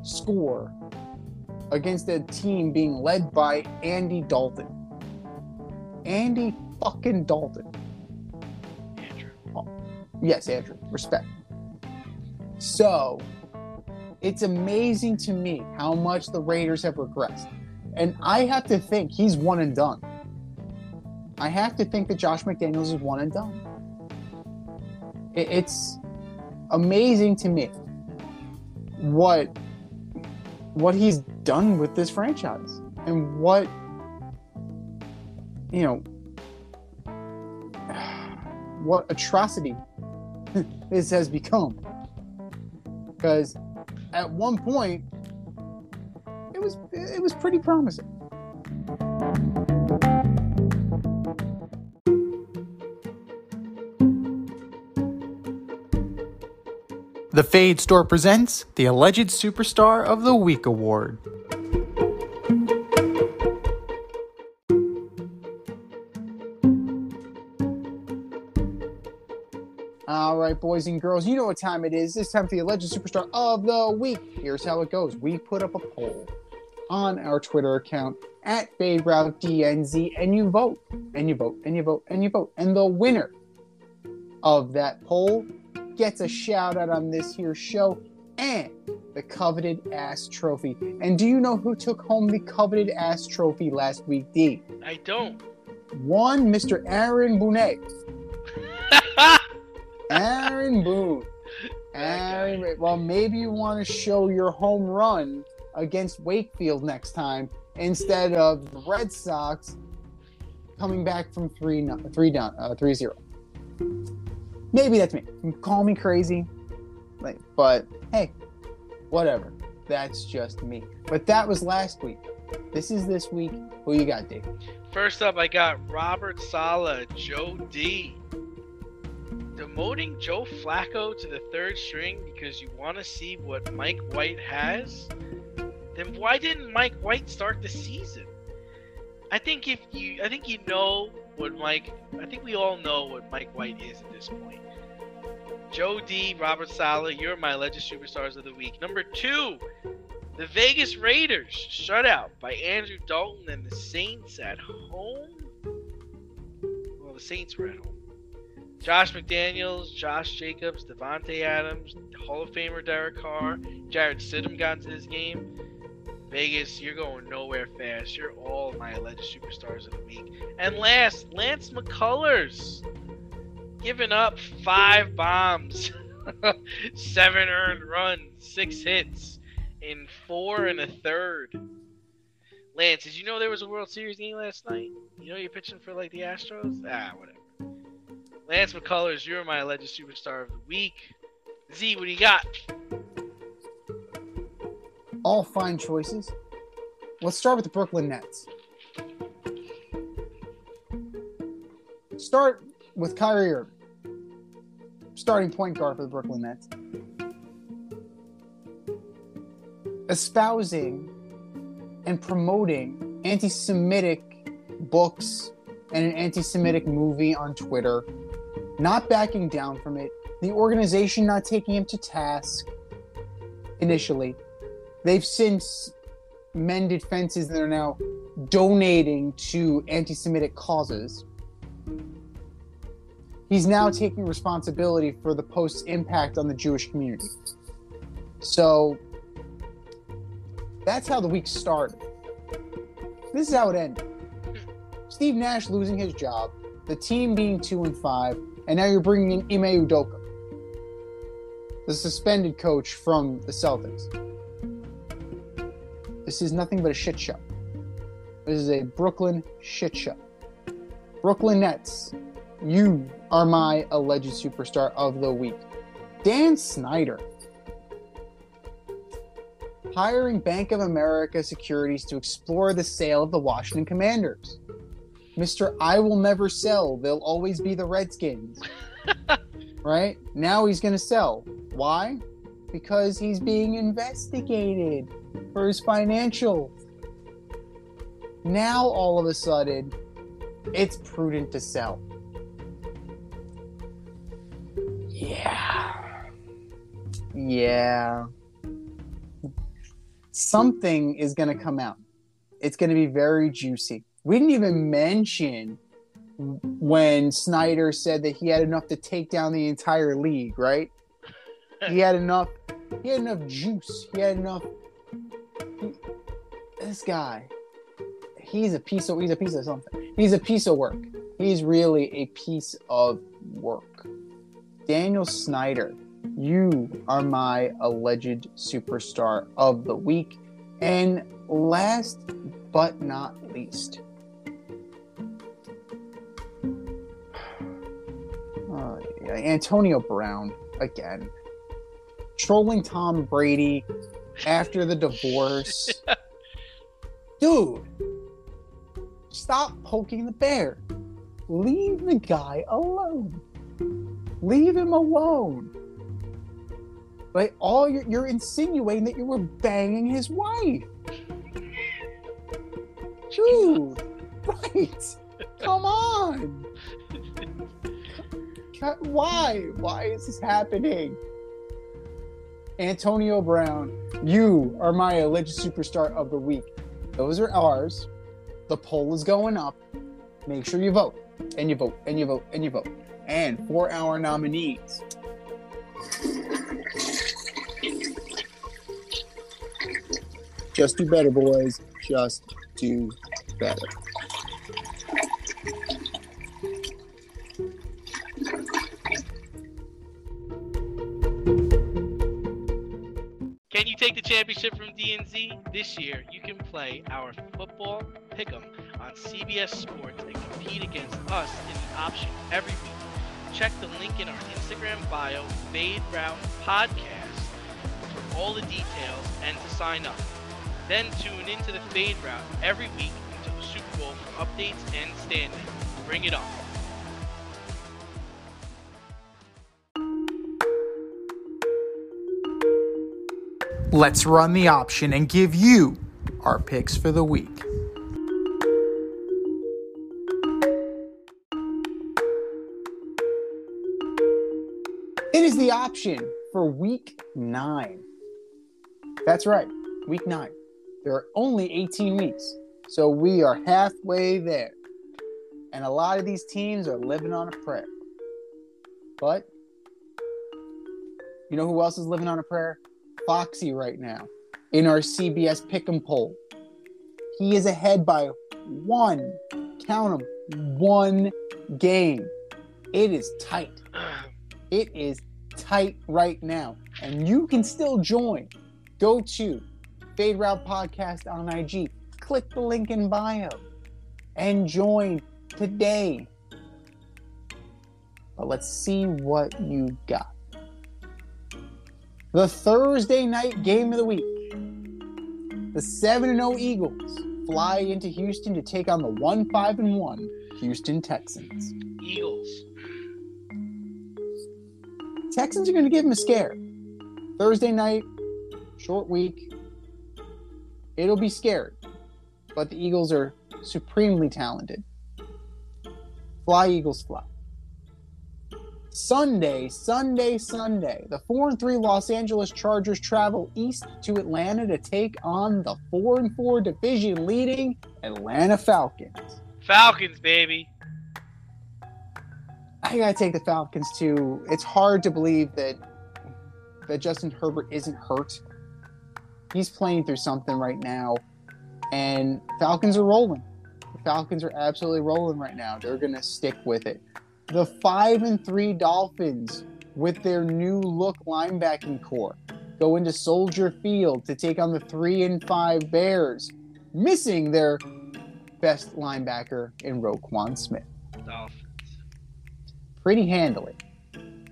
score against a team being led by Andy Dalton. Andy fucking Dalton. Andrew. Yes, Andrew, respect. So, it's amazing to me how much the Raiders have regressed. And I have to think he's one and done. I have to think that Josh McDaniels is one and done. It- It's amazing to me what what he's done with this franchise and what you know what atrocity this has become. Because at one point, it was it was pretty promising. The Fade Store presents the Alleged Superstar of the Week award. All right, boys and girls, you know what time it is. It's time for the Alleged Superstar of the Week. Here's how it goes we put up a poll on our Twitter account at FadeRouteDNZ, and you vote, and you vote, and you vote, and you vote. And the winner of that poll gets a shout out on this here show and the coveted ass trophy. And do you know who took home the coveted ass trophy last week, D? I don't. One, Mr. Aaron Boone. Aaron Boone. Aaron, well, maybe you want to show your home run against Wakefield next time instead of the Red Sox coming back from three, three down, uh, three zero. Maybe that's me. Call me crazy, like, but hey, whatever. That's just me. But that was last week. This is this week. Who you got, Dave? First up, I got Robert Saleh, Joe D. Demoting Joe Flacco to the third string because you want to see what Mike White has? Then why didn't Mike White start the season? I think if you, I think you know what Mike. I think we all know what Mike White is at this point. Joe D, Robert Saleh, you're my alleged superstars of the week. Number two, the Vegas Raiders shutout by Andrew Dalton and the Saints at home. Well, the Saints were at home. Josh McDaniels, Josh Jacobs, Davante Adams, Hall of Famer Derek Carr, Jarrett Stidham got into this game. Vegas, you're going nowhere fast. You're all my alleged superstars of the week. And last, Lance McCullers, giving up five bombs, seven earned runs, six hits in four and a third. Lance, did you know there was a World Series game last night? You know you're pitching for like the Astros? Ah, whatever. Lance McCullers, you're my alleged superstar of the week. Z, what do you got? All fine choices. Let's start with the Brooklyn Nets. Start with Kyrie Irving, starting point guard for the Brooklyn Nets. Espousing and promoting anti Semitic books and an anti Semitic movie on Twitter, not backing down from it, the organization not taking him to task initially. They've since mended fences and they're now donating to anti Semitic causes. He's now taking responsibility for the post's impact on the Jewish community. So that's how the week started. This is how it ended. Steve Nash losing his job, the team being two and five, and now you're bringing in Ime Udoka, the suspended coach from the Celtics. This is nothing but a shit show. This is a Brooklyn shit show. Brooklyn Nets, you are my alleged superstar of the week. Dan Snyder hiring Bank of America Securities to explore the sale of the Washington Commanders. Mr. I will never sell. They'll always be the Redskins. right? Now he's going to sell. Why? Because he's being investigated for his financial. Now all of a sudden, it's prudent to sell. Yeah. Yeah. Something is going to come out. It's going to be very juicy. We didn't even mention when Snyder said that he had enough to take down the entire league, right? he had enough he had enough juice. He had enough this guy he's a piece of he's a piece of something. He's a piece of work. He's really a piece of work. Daniel Snyder, you are my alleged superstar of the week. And last but not least, yeah, Antonio Brown again, trolling Tom Brady after the divorce. Dude, stop poking the bear. Leave the guy alone. Leave him alone. Like all you're, you're insinuating that you were banging his wife. Dude, right? Come on. Why? Why is this happening? Antonio Brown, you are my alleged superstar of the week. Those are ours. The poll is going up. Make sure you vote, and you vote, and you vote, and you vote. And for our nominees, just do better, boys. Just do better. Championship from DNZ? This year, you can play our football pick'em on CBS Sports and compete against us in the option every week. Check the link in our Instagram bio, Fade Route Podcast, for all the details and to sign up. Then tune into the Fade Route every week until the Super Bowl for updates and standings. Bring it on. Let's run the option and give you our picks for the week. It is the option for week nine. That's right, week nine. There are only 18 weeks, so we are halfway there. And a lot of these teams are living on a prayer. But you know who else is living on a prayer? Foxy right now. in our CBS Pick'em poll. He is ahead by one, count 'em, one game. It is tight. It is tight right now. And you can still join. Go to Fade Route Podcast on IG. Click the link in bio and join today. But let's see what you got. The Thursday night game of the week. The 7 0 Eagles fly into Houston to take on the 1 5 and 1 Houston Texans. Eagles. Texans are going to give them a scare. Thursday night, short week. It'll be scary. But the Eagles are supremely talented. Fly, Eagles, fly. Sunday, Sunday, Sunday. The 4 and 3 Los Angeles Chargers travel east to Atlanta to take on the 4 and 4 division leading Atlanta Falcons. Falcons, baby. I gotta take the Falcons too. It's hard to believe that that Justin Herbert isn't hurt. He's playing through something right now, and Falcons are rolling. The Falcons are absolutely rolling right now. They're gonna stick with it. The five and three Dolphins, with their new look linebacking corps, go into Soldier Field to take on the three and five Bears, missing their best linebacker in Roquan Smith Dolphins. pretty handily.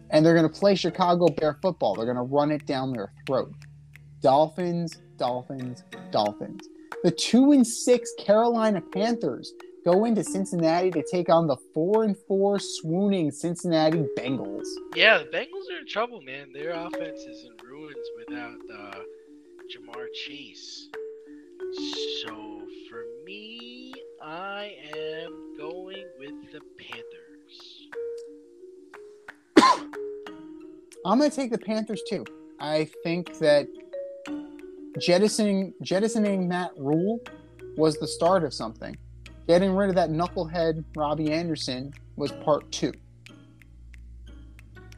And they're going to play Chicago Bear football. They're going to run it down their throat. Dolphins, Dolphins, Dolphins. The two and six Carolina Panthers go into Cincinnati to take on the four and four swooning Cincinnati Bengals. Yeah, the Bengals are in trouble, man. Their offense is in ruins without uh, Ja'Marr Chase. So for me, I am going with the Panthers. I'm going to take the Panthers too. I think that jettisoning jettisoning Matt Rhule was the start of something. Getting rid of that knucklehead Robbie Anderson was part two.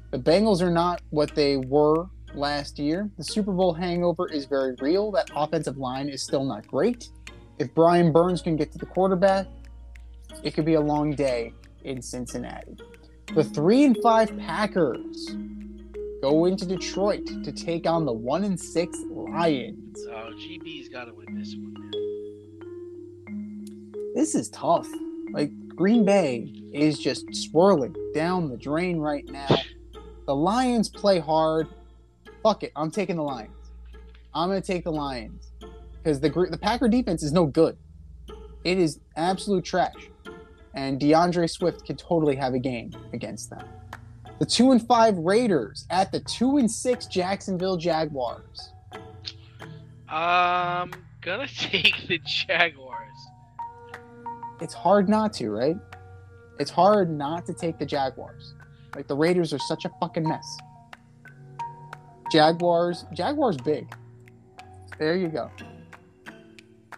The Bengals are not what they were last year. The Super Bowl hangover is very real. That offensive line is still not great. If Brian Burns can get to the quarterback, it could be a long day in Cincinnati. The three and five Packers go into Detroit to take on the one and six Lions. Oh, GB's got to win this one, man. This is tough. Like Green Bay is just swirling down the drain right now. The Lions play hard. Fuck it, I'm taking the Lions. I'm gonna take the Lions because the the Packer defense is no good. It is absolute trash, and D'Andre Swift can totally have a game against them. The two and five Raiders at the two and six Jacksonville Jaguars. I'm gonna take the Jaguars. It's hard not to, right? It's hard not to take the Jaguars. Like the Raiders are such a fucking mess. Jaguars, Jaguars big. There you go.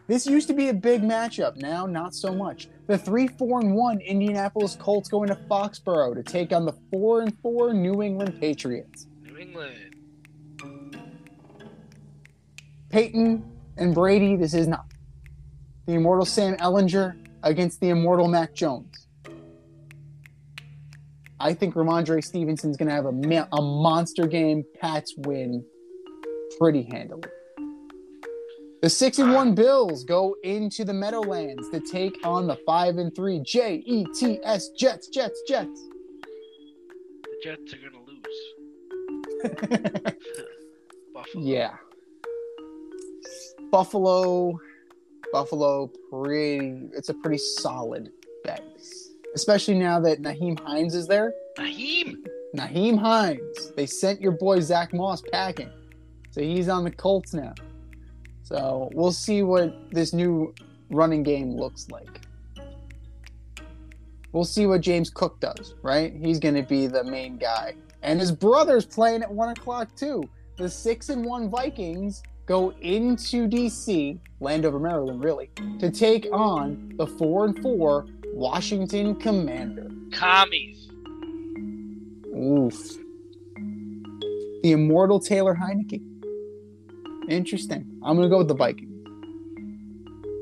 This used to be a big matchup. Now, not so much. The three, four, and one Indianapolis Colts going to Foxborough to take on the four and four New England Patriots. New England. Peyton and Brady, this is not. The immortal Sam Ehlinger against the immortal Mac Jones. I think Rhamondre Stevenson's going to have a, ma- a monster game. Pats win pretty handily. The six and one Bills go into the Meadowlands to take on the five and three J E T S Jets, Jets, Jets. The Jets are gonna lose. Buffalo. Yeah. Buffalo, Buffalo, pretty. It's a pretty solid bet, especially now that Nyheim Hines is there. Nyheim. Nyheim Hines. They sent your boy Zack Moss packing, so he's on the Colts now. So we'll see what this new running game looks like. We'll see what James Cook does. Right? He's going to be the main guy, and his brother's playing at one o'clock too. The six and one Vikings go into DC, Landover, Maryland, really, to take on the four and four Washington Commander. Commies. Oof. The immortal Taylor Heinicke. Interesting. I'm gonna go with the Vikings.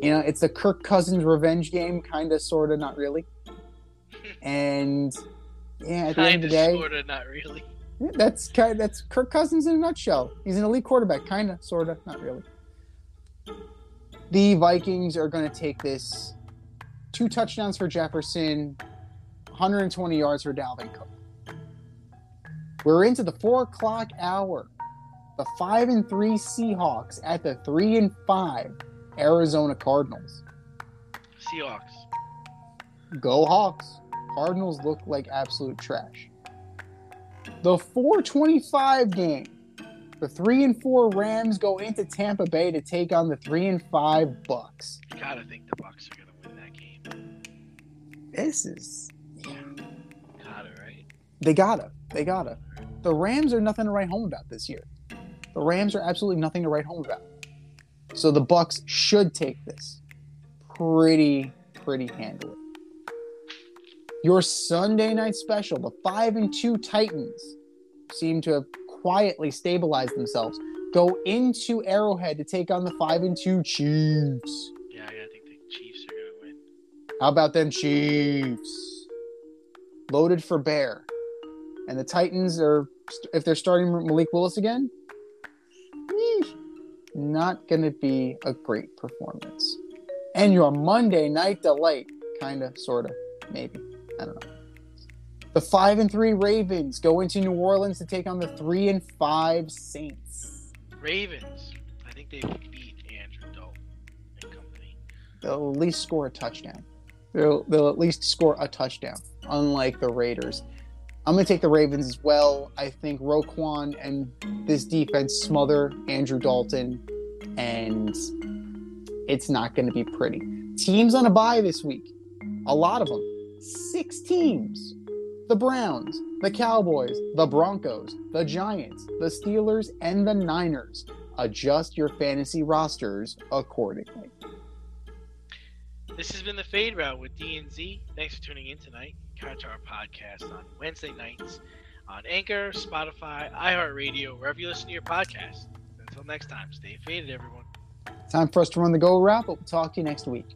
You know, it's the Kirk Cousins revenge game, kind of, sort of, not really. And yeah, at the Kind of of, the day, sort of, not really. That's kind. That's Kirk Cousins in a nutshell. He's an elite quarterback, kind of, sort of, not really. The Vikings are going to take this. Two touchdowns for Jefferson, 120 yards for Dalvin Cook. We're into the four o'clock hour. The five and three Seahawks at the three and five Arizona Cardinals. Seahawks. Go Hawks. Cardinals look like absolute trash. The 425 game. The 3 and 4 Rams go into Tampa Bay to take on the 3 and 5 Bucs. You gotta think the Bucs are gonna win that game. This is Gotta, right? they gotta. They gotta. The Rams are nothing to write home about this year. The Rams are absolutely nothing to write home about. So the Bucs should take this pretty, pretty handily. Your Sunday night special, the five and two Titans seem to have quietly stabilized themselves. Go into Arrowhead to take on the five and two Chiefs. Yeah, I think the Chiefs are gonna win. How about them Chiefs? Loaded for bear. And the Titans are, if they're starting Malik Willis again, not going to be a great performance. And your Monday night delight, kind of, sort of, maybe. I don't know. The 5 and 3 Ravens go into New Orleans to take on the 3 and 5 Saints. Ravens. I think they beat Andrew Dalton and company. They'll at least score a touchdown. They'll, they'll at least score a touchdown, unlike the Raiders. I'm going to take the Ravens as well. I think Roquan and this defense smother Andrew Dalton, and it's not going to be pretty. Teams on a bye this week. A lot of them. Six teams. The Browns, the Cowboys, the Broncos, the Giants, the Steelers, and the Niners. Adjust your fantasy rosters accordingly. This has been the Fade Route with D and Z. Thanks for tuning in tonight. Catch our podcast on Wednesday nights on Anchor, Spotify, iHeartRadio, wherever you listen to your podcast. Until next time, stay faded, everyone. Time for us to run the go route, but we'll talk to you next week.